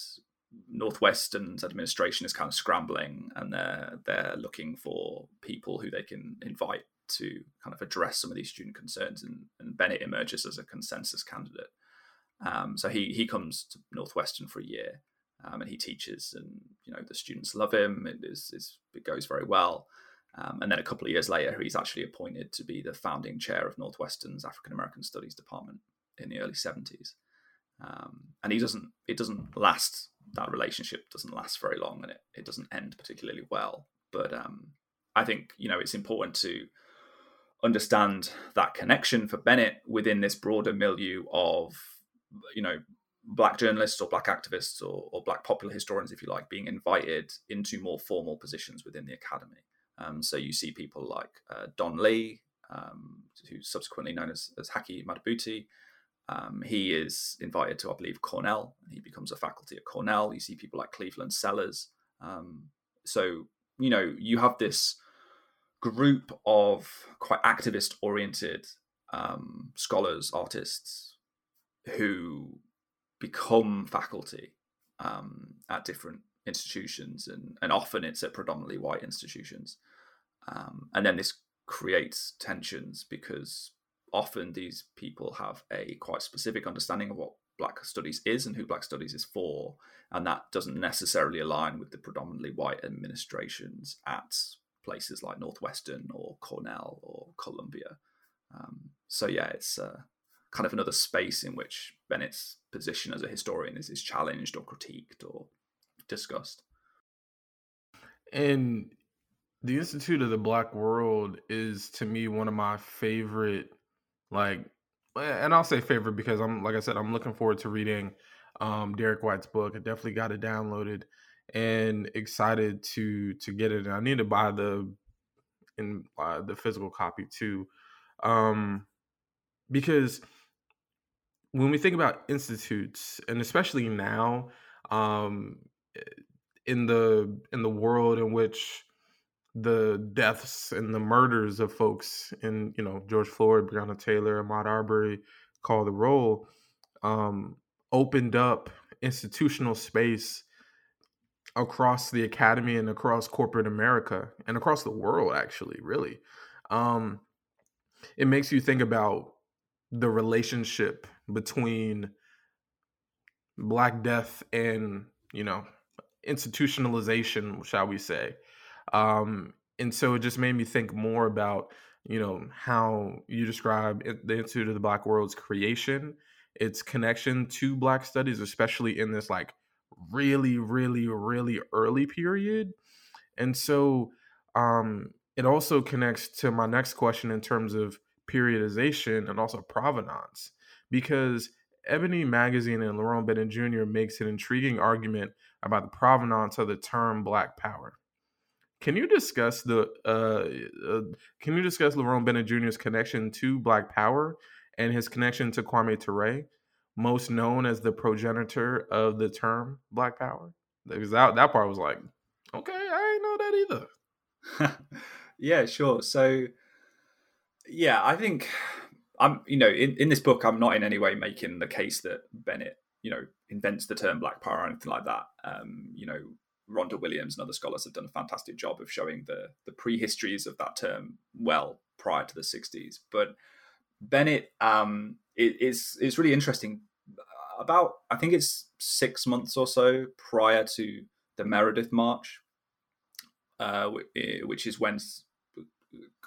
Northwestern's administration is kind of scrambling, and they're they're looking for people who they can invite to kind of address some of these student concerns, and, and Bennett emerges as a consensus candidate. Um, so he he comes to Northwestern for a year, um, and he teaches, and you know the students love him. It is it goes very well. Um, and then a couple of years later, he's actually appointed to be the founding chair of Northwestern's African American Studies department in the early seventies. Um, and he doesn't. It doesn't last. That relationship doesn't last very long, and it, it doesn't end particularly well. But um, I think you know it's important to understand that connection for Bennett within this broader milieu of you know black journalists or black activists or, or black popular historians, if you like, being invited into more formal positions within the academy. Um, so you see people like uh, Don Lee, um, who's subsequently known as, as Haki Madhubuti. Um, he is invited to, I believe, Cornell, he becomes a faculty at Cornell. You see people like Cleveland Sellers. Um, so, you know, you have this group of quite activist oriented um, scholars, artists who become faculty um, at different institutions, and, and often it's at predominantly white institutions. Um, and then this creates tensions because often these people have a quite specific understanding of what Black Studies is and who Black Studies is for, and that doesn't necessarily align with the predominantly white administrations at places like Northwestern or Cornell or Columbia. Um, so yeah, it's uh, kind of another space in which Bennett's position as a historian is, is challenged or critiqued or discussed. And the Institute of the Black World is to me one of my favorite, like, and I'll say favorite because I'm, like I said, I'm looking forward to reading um, Derrick White's book. I definitely got it downloaded and excited to to get it. And I need to buy the in uh, the physical copy too, um, because when we think about institutes, and especially now, um, in the in the world in which the deaths and the murders of folks in you know George Floyd, Breonna Taylor, Ahmaud Arbery, call the roll, um, opened up institutional space across the academy and across corporate America and across the world. Actually, really, um, it makes you think about the relationship between Black Death and you know institutionalization, shall we say. Um, and so it just made me think more about, you know, how you describe the Institute of the Black World's creation, its connection to Black studies, especially in this like really, really, really early period. And so um, it also connects to my next question in terms of periodization and also provenance, because Ebony Magazine and Lerone Bennett Jr. makes an intriguing argument about the provenance of the term Black Power. Can you discuss the uh, uh, Can you discuss Lerone Bennett Jr.'s connection to Black Power and his connection to Kwame Ture, most known as the progenitor of the term Black Power? Because that that part was like, okay, I ain't know that either. yeah, sure. So, yeah, I think I'm. You know, in in this book, I'm not in any way making the case that Bennett you know invents the term black power or anything like that um, you know rhonda williams and other scholars have done a fantastic job of showing the the prehistories of that term well prior to the 60s but bennett um, is is really interesting. About i think it's six months or so prior to the meredith march uh, which is when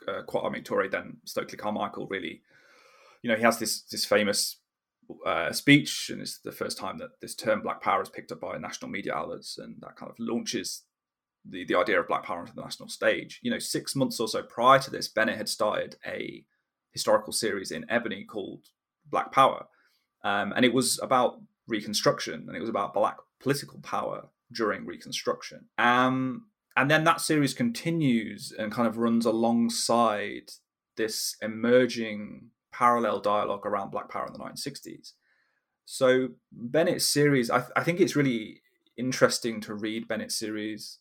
uh, Kwame Ture, then Stokely Carmichael, really, you know, he has this this famous uh, speech, and it's the first time that this term Black Power is picked up by national media outlets, and that kind of launches the the idea of Black Power onto the national stage. You know, six months or so prior to this, Bennett had started a historical series in Ebony called Black Power, um, and it was about Reconstruction, and it was about Black political power during Reconstruction. Um, and then that series continues and kind of runs alongside this emerging parallel dialogue around Black Power in the 1960s. So Bennett's series, I, th- I think it's really interesting to read Bennett's series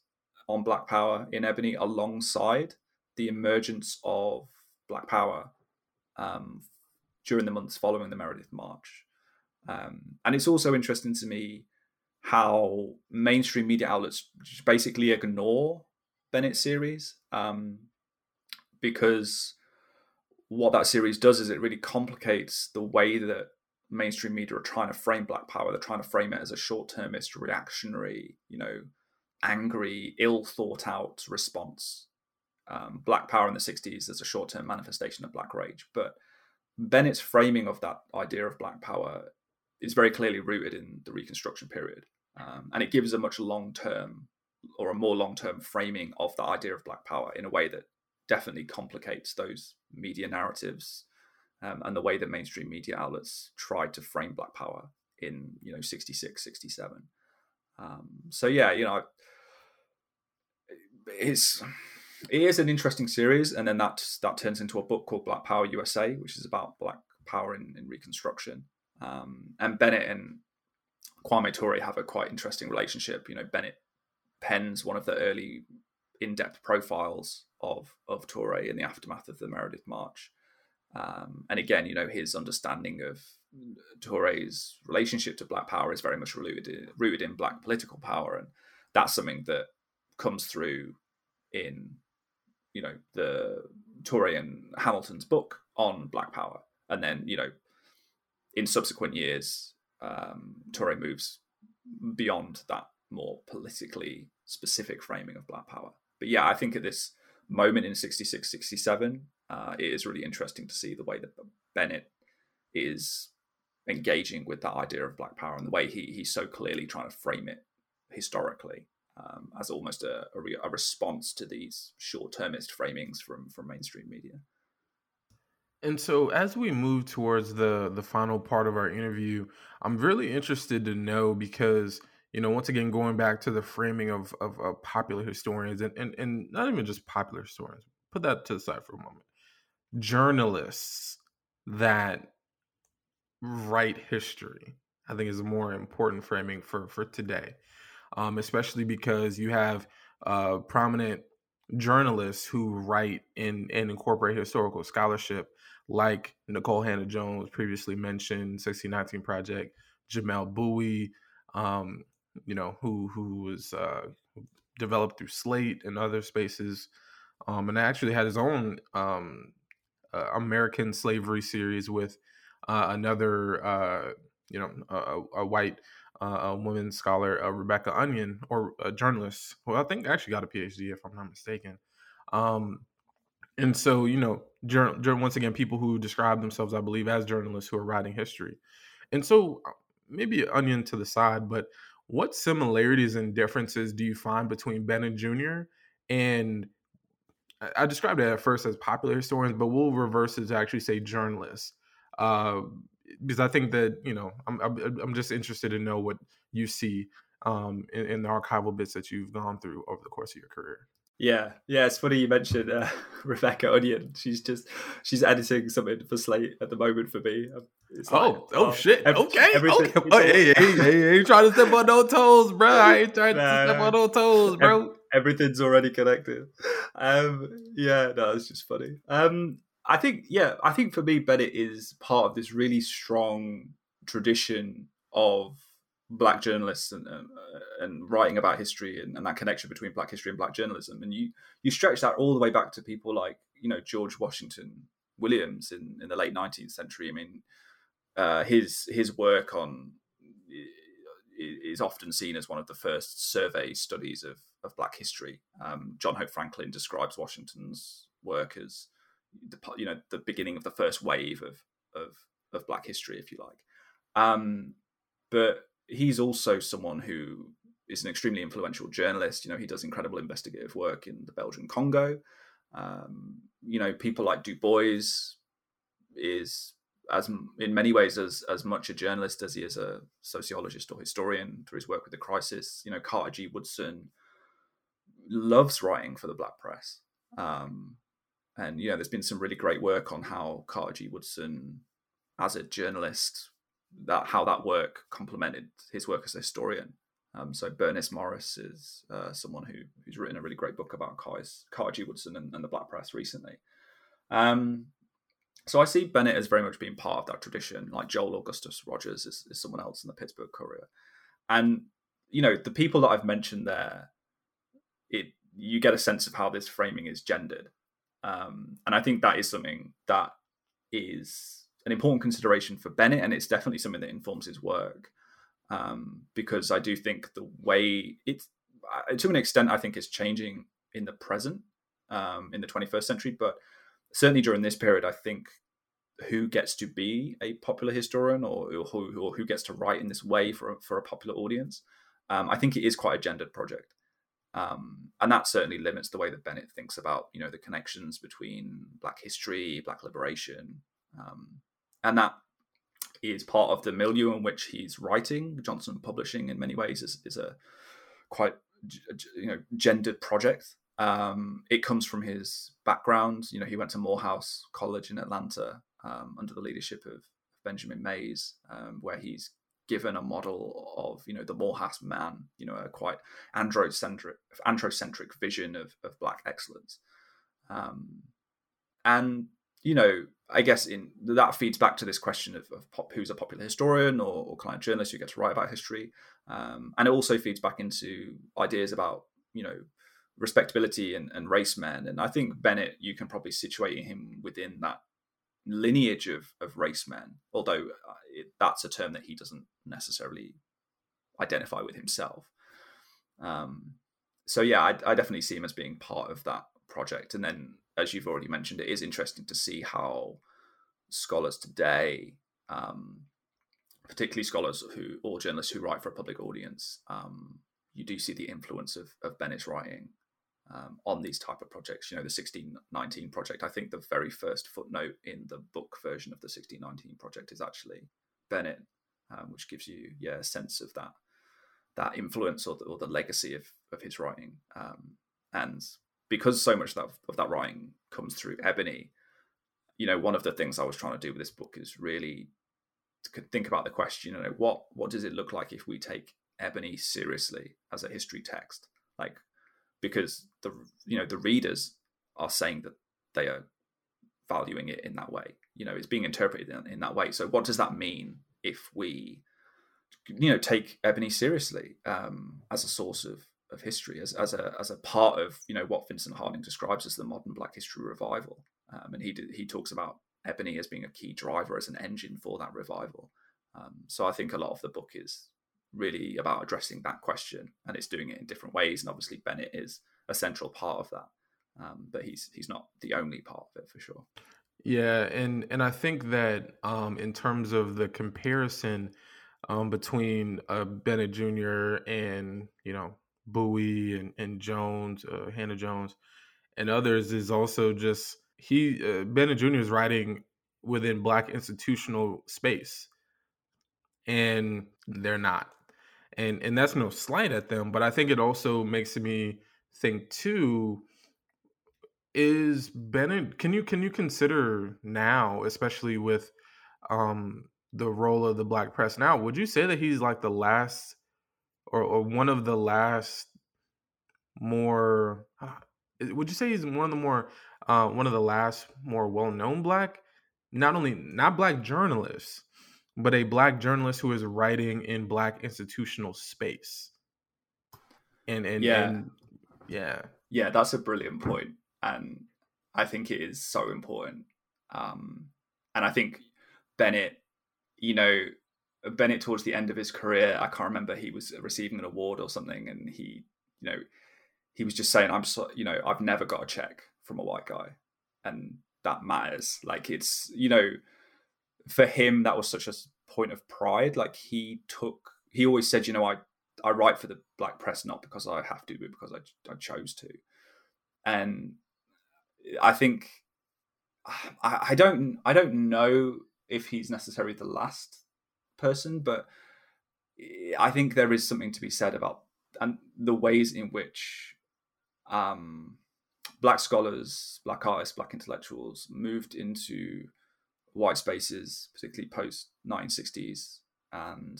on Black Power in Ebony alongside the emergence of Black Power um, during the months following the Meredith March. Um, and it's also interesting to me how mainstream media outlets basically ignore Bennett's series um, because what that series does is it really complicates the way that mainstream media are trying to frame Black Power. They're trying to frame it as a short-termist, reactionary, you know, angry, ill thought out response. Um, Black Power in the 60s as a short term manifestation of Black rage. But Bennett's framing of that idea of Black Power is very clearly rooted in the Reconstruction period. Um, and it gives a much long term or a more long term framing of the idea of Black Power in a way that definitely complicates those media narratives um, and the way that mainstream media outlets tried to frame Black Power in, you know, 66, 67. Um, so, yeah, you know, it's it is an interesting series, and then that that turns into a book called Black Power USA, which is about Black Power in, in Reconstruction. Um, and Bennett and Kwame Ture have a quite interesting relationship. You know, Bennett pens one of the early in-depth profiles of of Ture in the aftermath of the Meredith March, um, and again, you know, his understanding of Ture's relationship to Black Power is very much rooted in, rooted in Black political power, and that's something that comes through in you know the Ture and Hamilton's book on Black Power, and then you know in subsequent years, um, Ture moves beyond that more politically specific framing of Black Power. But yeah, I think at this moment in 66, 67, uh, it is really interesting to see the way that Bennett is engaging with that idea of Black Power and the way he he's so clearly trying to frame it historically um, as almost a, a, re- a, response to these short-termist framings from from mainstream media. And so, as we move towards the the final part of our interview, I'm really interested to know because you know, once again, going back to the framing of of, of popular historians and, and and not even just popular historians, put that to the side for a moment. Journalists that write history, I think, is a more important framing for for today um, especially because you have uh, prominent journalists who write and, and incorporate historical scholarship, like Nikole Hannah-Jones, previously mentioned, 1619 Project, Jamelle Bouie. um, you know, who who was uh, developed through Slate and other spaces, um, and actually had his own um, uh, American slavery series with uh, another, uh, you know, a, a white uh, woman scholar, uh, Rebecca Onion, or a journalist who I think actually got a PhD, if I'm not mistaken. Um, and so, you know, jur- once again, people who describe themselves, I believe, as journalists who are writing history. And so, uh, maybe Onion to the side, but what similarities and differences do you find between Bennett Jr. and I described it at first as popular historians, but we'll reverse it to actually say journalists. Uh, because I think that you know I'm I'm, just interested to know what you see um, in, in, the archival bits that you've gone through over the course of your career. Yeah, yeah, it's funny you mentioned uh, Rebecca Onion. She's just she's editing something for Slate at the moment for me. It's oh, like, oh, oh, shit. Every, okay, okay. Oh, hey, hey, hey, ain't trying to step on no toes, bro. I ain't trying nah, to step on no toes, bro. Everything's already connected. Um, yeah, no, it's just funny. Um, I think, yeah, I think for me, Bennett is part of this really strong tradition of black journalists and uh, and writing about history and, and, that connection between black history and black journalism. And you you stretch that all the way back to people like you know George Washington Williams in, in the late 19th century. I mean uh, his his work on is often seen as one of the first survey studies of, of black history. Um, John Hope Franklin describes Washington's work as the you know the beginning of the first wave of of of Black history, if you like. Um, but he's also someone who is an extremely influential journalist. You know, he does incredible investigative work in the Belgian Congo. Um, you know, people like Du Bois is as in many ways as as much a journalist as he is a sociologist or historian through his work with the crisis. You know, Carter G. Woodson loves writing for the Black press. Um, and you know, there's been some really great work on how Carter G. Woodson, as a journalist, that how that work complemented his work as a historian. Um, so Burnis Morris is uh, someone who who's written a really great book about Carter G. Woodson and, and, the Black Press recently. Um, so I see Bennett as very much being part of that tradition. Like Joel Augustus Rogers is, is someone else in the Pittsburgh Courier, and you know the people that I've mentioned there, it you get a sense of how this framing is gendered, um, and I think that is something that is an important consideration for Bennett, and it's definitely something that informs his work um, because I do think the way it's uh, to an extent I think is changing in the present um, in the 21st century, but certainly during this period, I think who gets to be a popular historian or, or, who, or who gets to write in this way for, for a popular audience, um, I think it is quite a gendered project. Um, and that certainly limits the way that Bennett thinks about, you know, the connections between Black history, Black liberation, um, and that is part of the milieu in which he's writing. Johnson Publishing, in many ways, is, is a quite you know gendered project. Um, it comes from his background. You know, he went to Morehouse College in Atlanta um, under the leadership of Benjamin Mays, um, where he's given a model of you know the Morehouse man. You know, a quite androcentric androcentric vision of of black excellence. Um, and you know, I guess in that feeds back to this question of, of pop, who's a popular historian or, or client journalist who gets to write about history, um, and it also feeds back into ideas about you know respectability and, and race men. And I think Bennett, you can probably situate him within that lineage of of race men, although uh, it, that's a term that he doesn't necessarily identify with himself. Um, so yeah, I, I definitely see him as being part of that project, and then as you've already mentioned, it is interesting to see how scholars today, um, particularly scholars who or journalists who write for a public audience, um, you do see the influence of, of Bennett's writing um, on these type of projects. You know, the 1619 project. I think the very first footnote in the book version of the 1619 project is actually Bennett, um, which gives you yeah a sense of that that influence or the, or the legacy of of his writing. Um, and because so much of that, of that writing comes through Ebony, you know, one of the things I was trying to do with this book is really think about the question, you know, what what does it look like if we take Ebony seriously as a history text? Like, because the you know the readers are saying that they are valuing it in that way. You know, it's being interpreted in, in that way. So, what does that mean if we, you know, take Ebony seriously um, as a source of of history as, as a as a part of you know what Vincent Harding describes as the modern Black history revival, um, and he he talks about Ebony as being a key driver as an engine for that revival. Um, so I think a lot of the book is really about addressing that question, and it's doing it in different ways. And obviously Bennett is a central part of that, um, but he's he's not the only part of it for sure. Yeah, and and I think that um, in terms of the comparison um, between uh, Bennett Jr. and you know Bouie and, and Jones, uh, Hannah Jones, and others is also just he uh, Bennett Jr. is writing within Black institutional space, and they're not, and and that's no slight at them, but I think it also makes me think too. Is Bennett? Can you can you consider now, especially with um, the role of the Black press now? Would you say that he's like the last or, or one of the last more uh, would you say he's one of the more uh, one of the last more well-known black not only not black journalists but a black journalist who is writing in black institutional space. And and yeah. and, yeah. Yeah that's a brilliant point and i think it is so important um and i think bennett you know Bennett towards the end of his career, I can't remember he was receiving an award or something, and he, you know, he was just saying, "I'm so, you know, I've never got a check from a white guy, and that matters." Like it's, you know, for him that was such a point of pride. Like he took, he always said, you know, I I write for the black press not because I have to, but because I I chose to, and I think I, I don't I don't know if he's necessarily the last person, but I think there is something to be said about and the ways in which um, black scholars, black artists, black intellectuals moved into white spaces, particularly post 1960s, and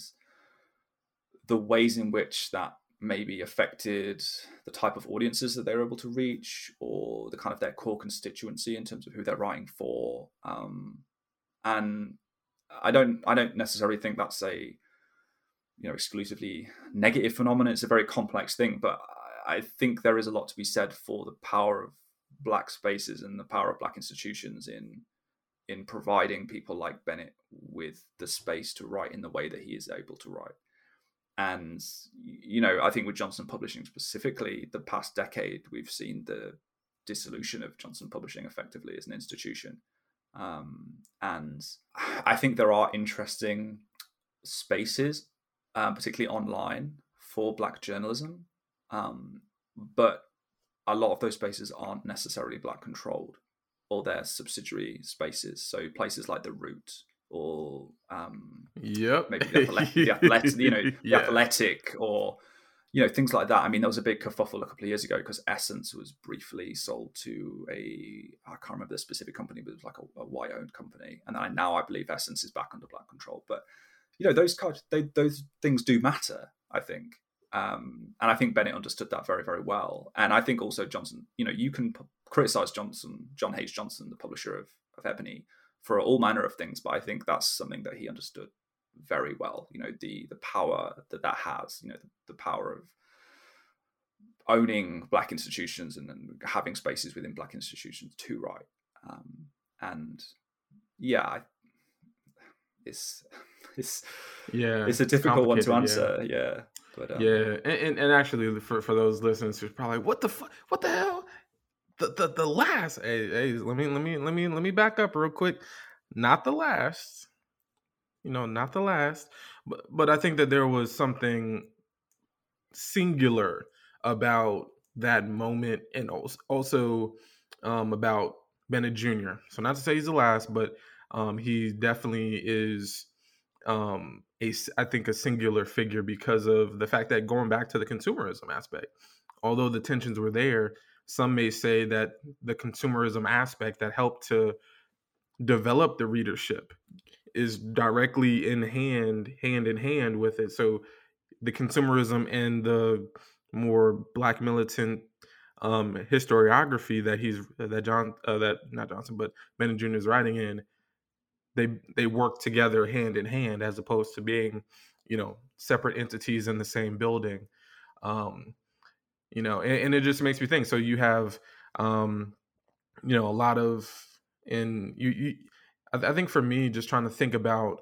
the ways in which that maybe affected the type of audiences that they're able to reach or the kind of their core constituency in terms of who they're writing for um, and I don't I don't necessarily think that's a you know exclusively negative phenomenon. It's a very complex thing, but I think there is a lot to be said for the power of black spaces and the power of black institutions in in providing people like Bennett with the space to write in the way that he is able to write. And you know, I think with Johnson Publishing specifically, the past decade we've seen the dissolution of Johnson Publishing effectively as an institution. Um, and I think there are interesting spaces, uh, particularly online, for Black journalism. Um, but a lot of those spaces aren't necessarily Black controlled or their subsidiary spaces. So places like the Root or um, yep, maybe the athletic, the athletic you know, the yeah. athletic or you know things like that. I mean, there was a big kerfuffle a couple of years ago because Essence was briefly sold to a I can't remember the specific company, but it was like a, a white owned company, and I, now I believe Essence is back under black control. But you know, those cards, they, those things do matter. I think, um, and I think Bennett understood that very very well. And I think also Johnson, you know, you can p- criticize Johnson, John H. Johnson, the publisher of, of Ebony, for all manner of things, but I think that's something that he understood very well. You know, the the power that that has. You know, the, the power of owning black institutions and then having spaces within black institutions to write. Um, and yeah, it's it's yeah, it's a difficult one to answer. Yeah. yeah. But, um, yeah, and, and actually, for, for those listeners who's probably what the fu- what the hell, the, the the last. Hey, hey, let me let me let me let me back up real quick. Not the last, you know, not the last, but but I think that there was something singular about that moment and also um, about Bennett Jr. So not to say he's the last, but um, he definitely is um, a I think a singular figure because of the fact that going back to the consumerism aspect, although the tensions were there, some may say that the consumerism aspect that helped to develop the readership is directly in hand hand in hand with it so the consumerism and the more black militant um, historiography that he's that John uh, that not Johnson but Bennett Jr. is writing in they they work together hand in hand as opposed to being you know separate entities in the same building um, you know and, and, it just makes me think so you have um, you know a lot of and you you I, I think for me, just trying to think about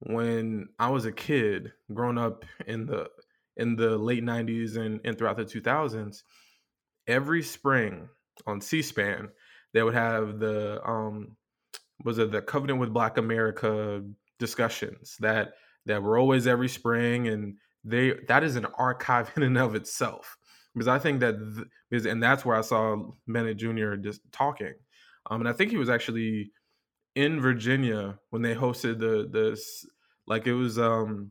when I was a kid, growing up in the in the late '90s and, and throughout the 2000s, every spring on C-SPAN, they would have the um, was it the Covenant with Black America discussions that that were always every spring, and they that is an archive in and of itself because I think that th- because and that's where I saw Bennett Jr. just talking, um, and I think he was actually in Virginia when they hosted the this like it was um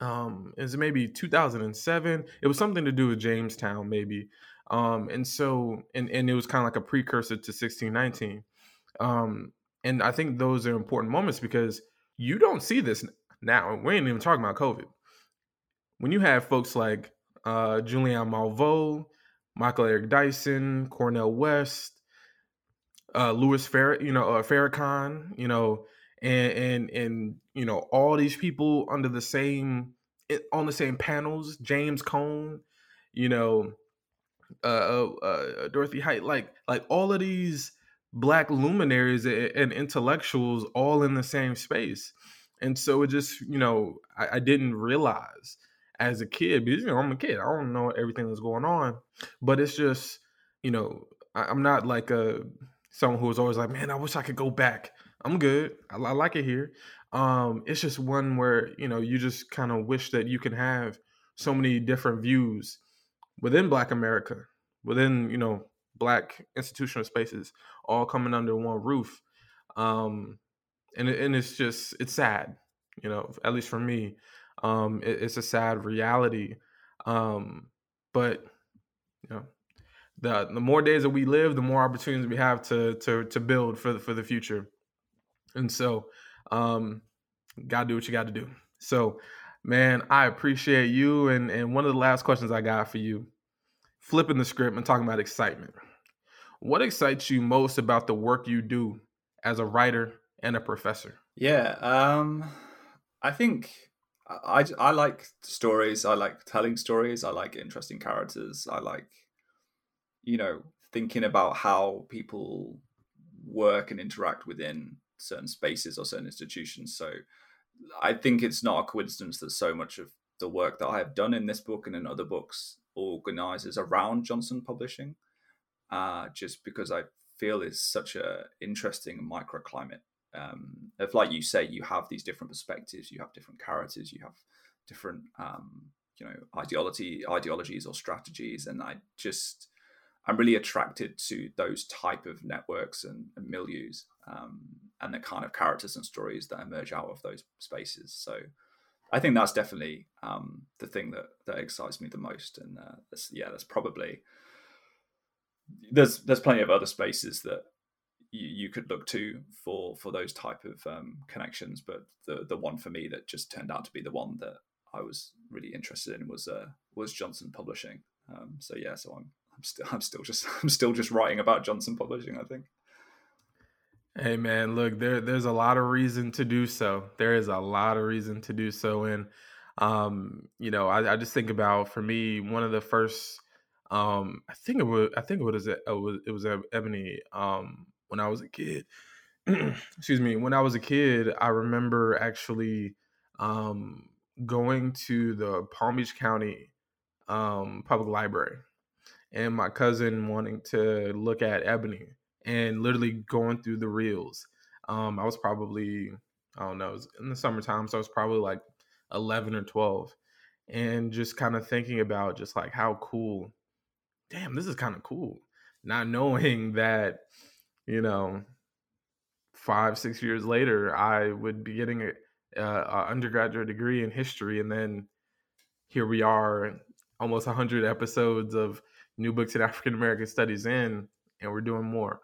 um is it maybe 2007 it was something to do with jamestown maybe. Um and so and and it was kind of like a precursor to 1619 um and i think those are important moments because you don't see this now we ain't even talking about covid. When you have folks like uh julianne malveaux michael eric dyson Cornel west uh, Louis Farrakhan, you know, uh, Farrakhan, you know, and and and you know all these people under the same on the same panels, James Cone, you know, uh, uh, uh Dorothy Height, like like all of these black luminaries and intellectuals all in the same space, and so it just you know I, I didn't realize as a kid because you know I'm a kid, I don't know everything that's going on, but it's just you know I, I'm not like a someone who was always like, man, I wish I could go back. I'm good. I, I like it here. Um, it's just one where you know you just kind of wish that you can have so many different views within Black America, within you know Black institutional spaces, all coming under one roof. Um, and and it's just it's sad, you know, at least for me, um, it, it's a sad reality. Um, but you know, the the more days that we live, the more opportunities we have to to to build for the, for the future. And so, um, gotta do what you got to do. So, man, I appreciate you. And and one of the last questions I got for you, flipping the script and talking about excitement. What excites you most about the work you do as a writer and a professor? Yeah, um, I think I, I like stories. I like telling stories. I like interesting characters. I like, you know, thinking about how people work and interact within certain spaces or certain institutions. So I think it's not a coincidence that so much of the work that I have done in this book and in other books organizes around Johnson Publishing, uh, just because I feel it's such a interesting microclimate um, if, like you say, you have these different perspectives, you have different characters, you have different, um, you know, ideology, ideologies or strategies, and I just, I'm really attracted to those type of networks and, and milieux, um, and the kind of characters and stories that emerge out of those spaces. So, I think that's definitely um, the thing that that excites me the most, and uh, that's, yeah, that's probably there's there's plenty of other spaces that you, you could look to for for those type of um, connections. But the the one for me that just turned out to be the one that I was really interested in was uh, was Johnson Publishing. Um, so yeah, so I'm I'm still I'm still just I'm still just writing about Johnson Publishing. I think. Hey man, look there. There's a lot of reason to do so. There is a lot of reason to do so, and um, you know, I, I just think about for me one of the first. Um, I think it was. I think it was. It was. It was Ebony. Um, when I was a kid. Excuse me. When I was a kid, I remember actually um, going to the Palm Beach County um, Public Library and my cousin wanting to look at Ebony and literally going through the reels. Um, I was probably, I don't know, it was in the summertime, so I was probably like 11 or 12. And just kind of thinking about just like how cool, damn, this is kind of cool. Not knowing that you know, five, six years later, I would be getting a, a undergraduate degree in history, and then here we are, almost hundred episodes of new books in African American studies in, and we're doing more.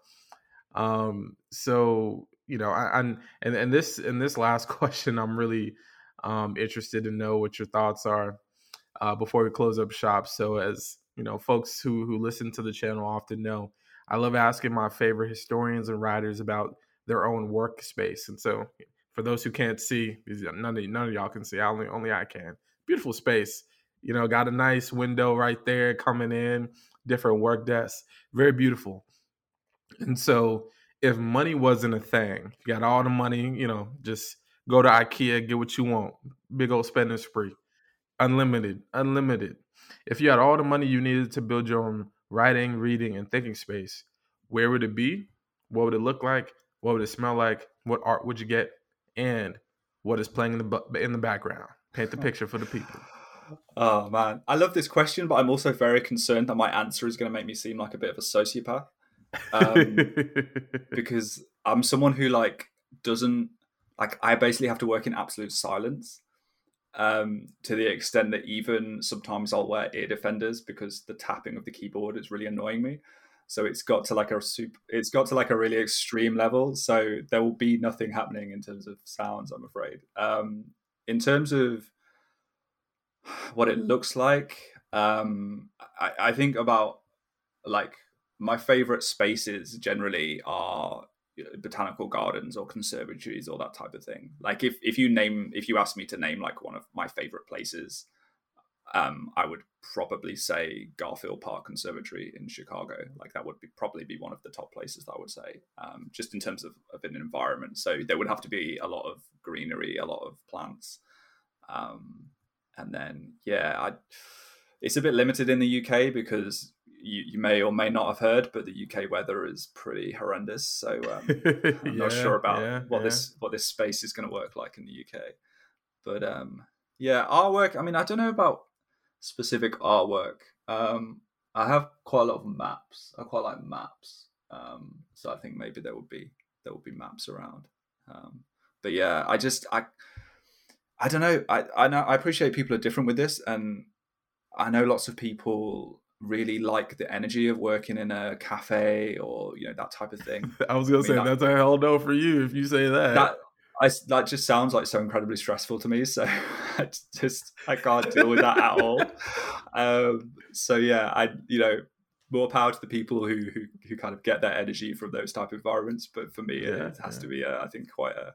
Um, so you know, I, am and and this in this last question, I'm really um, interested to know what your thoughts are uh, before we close up shop. So as you know, folks who who listen to the channel often know I love asking my favorite historians and writers about their own workspace. And so, for those who can't see, none of none of y'all can see. Only only I can. Beautiful space. You know, got a nice window right there coming in. Different work desks. Very beautiful. And so, if money wasn't a thing, you got all the money. You know, just go to IKEA, get what you want. Big old spending spree. Unlimited, unlimited. If you had all the money you needed to build your own writing, reading, and thinking space, where would it be? What would it look like? What would it smell like? What art would you get? And what is playing in the in the background? Paint the picture for the people. Oh man, I love this question, but I'm also very concerned that my answer is going to make me seem like a bit of a sociopath, um, because I'm someone who like doesn't like. I basically have to work in absolute silence, um, to the extent that even sometimes I'll wear ear defenders because the tapping of the keyboard is really annoying me. So it's got to like a super, it's got to like a really extreme level. So there will be nothing happening in terms of sounds, I'm afraid. Um, in terms of what it looks like, um, I, I think about like my favorite spaces generally are botanical gardens or conservatories or that type of thing. Like if if you name if you ask me to name like one of my favorite places, um, I would probably say Garfield Park Conservatory in Chicago. Like that would be probably be one of the top places that I would say, um, just in terms of, of an environment. So there would have to be a lot of greenery, a lot of plants, um, and then yeah, I. It's a bit limited in the UK because you, you, may or may not have heard, but the UK weather is pretty horrendous. So um, I'm yeah, not sure about yeah, what yeah. this what this space is going to work like in the UK. But um, yeah, artwork. I mean, I don't know about specific artwork. Um, I have quite a lot of maps. I quite like maps. Um, so I think maybe there would be there would be maps around. Um, but yeah, I just I I don't know. I I know I appreciate people are different with this, and I know lots of people really like the energy of working in a cafe or you know that type of thing. I was gonna I mean, say that, that's a hell no for you if you say that. That I, that just sounds like so incredibly stressful to me. So I just I can't deal with that at all. Um, so yeah, I you know more power to the people who, who who kind of get that energy from those type of environments. But for me, yeah, it has yeah. to be uh, I think quite a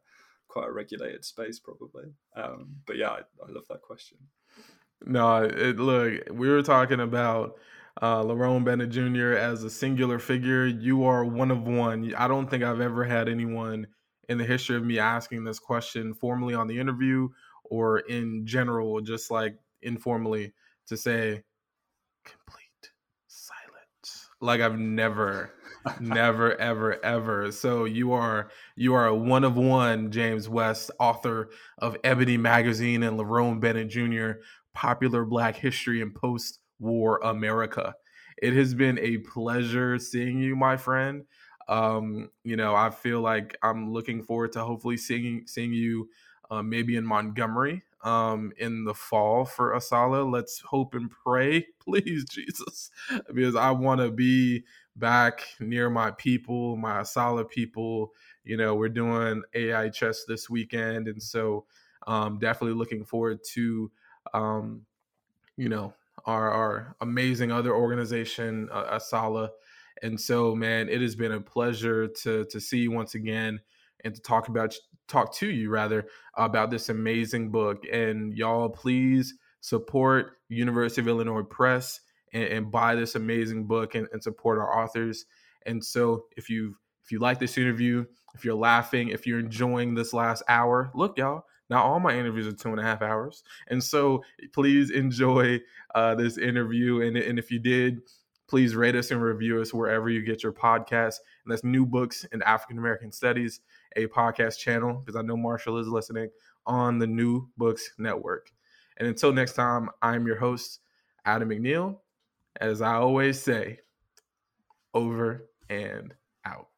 quite a regulated space, probably. Um, but yeah, I, I love that question. No, it, look, we were talking about uh, Lerone Bennett Jr. as a singular figure. You are one of one. I don't think I've ever had anyone in the history of me asking this question formally on the interview or in general, just like informally, to say complete silence. Like I've never, never, ever, ever. So you are you are a one of one, James West, author of Ebony Magazine and Lerone Bennett Jr. Popular Black History and Post War America. It has been a pleasure seeing you, my friend. Um, you know, I feel like I'm looking forward to hopefully seeing seeing you uh, maybe in Montgomery um, in the fall for ASALH. Let's hope and pray, please, Jesus, because I want to be back near my people, my ASALH people. You know, we're doing AAIHS this weekend, and so um, definitely looking forward to, um, you know, our, our amazing other organization, uh, ASALH. And so, man, it has been a pleasure to to see you once again and to talk about talk to you rather about this amazing book. And y'all, please support University of Illinois Press and, and buy this amazing book and, and support our authors. And so, if you if you like this interview, if you're laughing, if you're enjoying this last hour, look, y'all, not all my interviews are two and a half hours. And so please enjoy uh, this interview. And, and if you did, please rate us and review us wherever you get your podcast. And that's New Books in African American Studies, a podcast channel, because I know Marshall is listening on the New Books Network. And until next time, I'm your host, Adam McNeil. As I always say, over and out.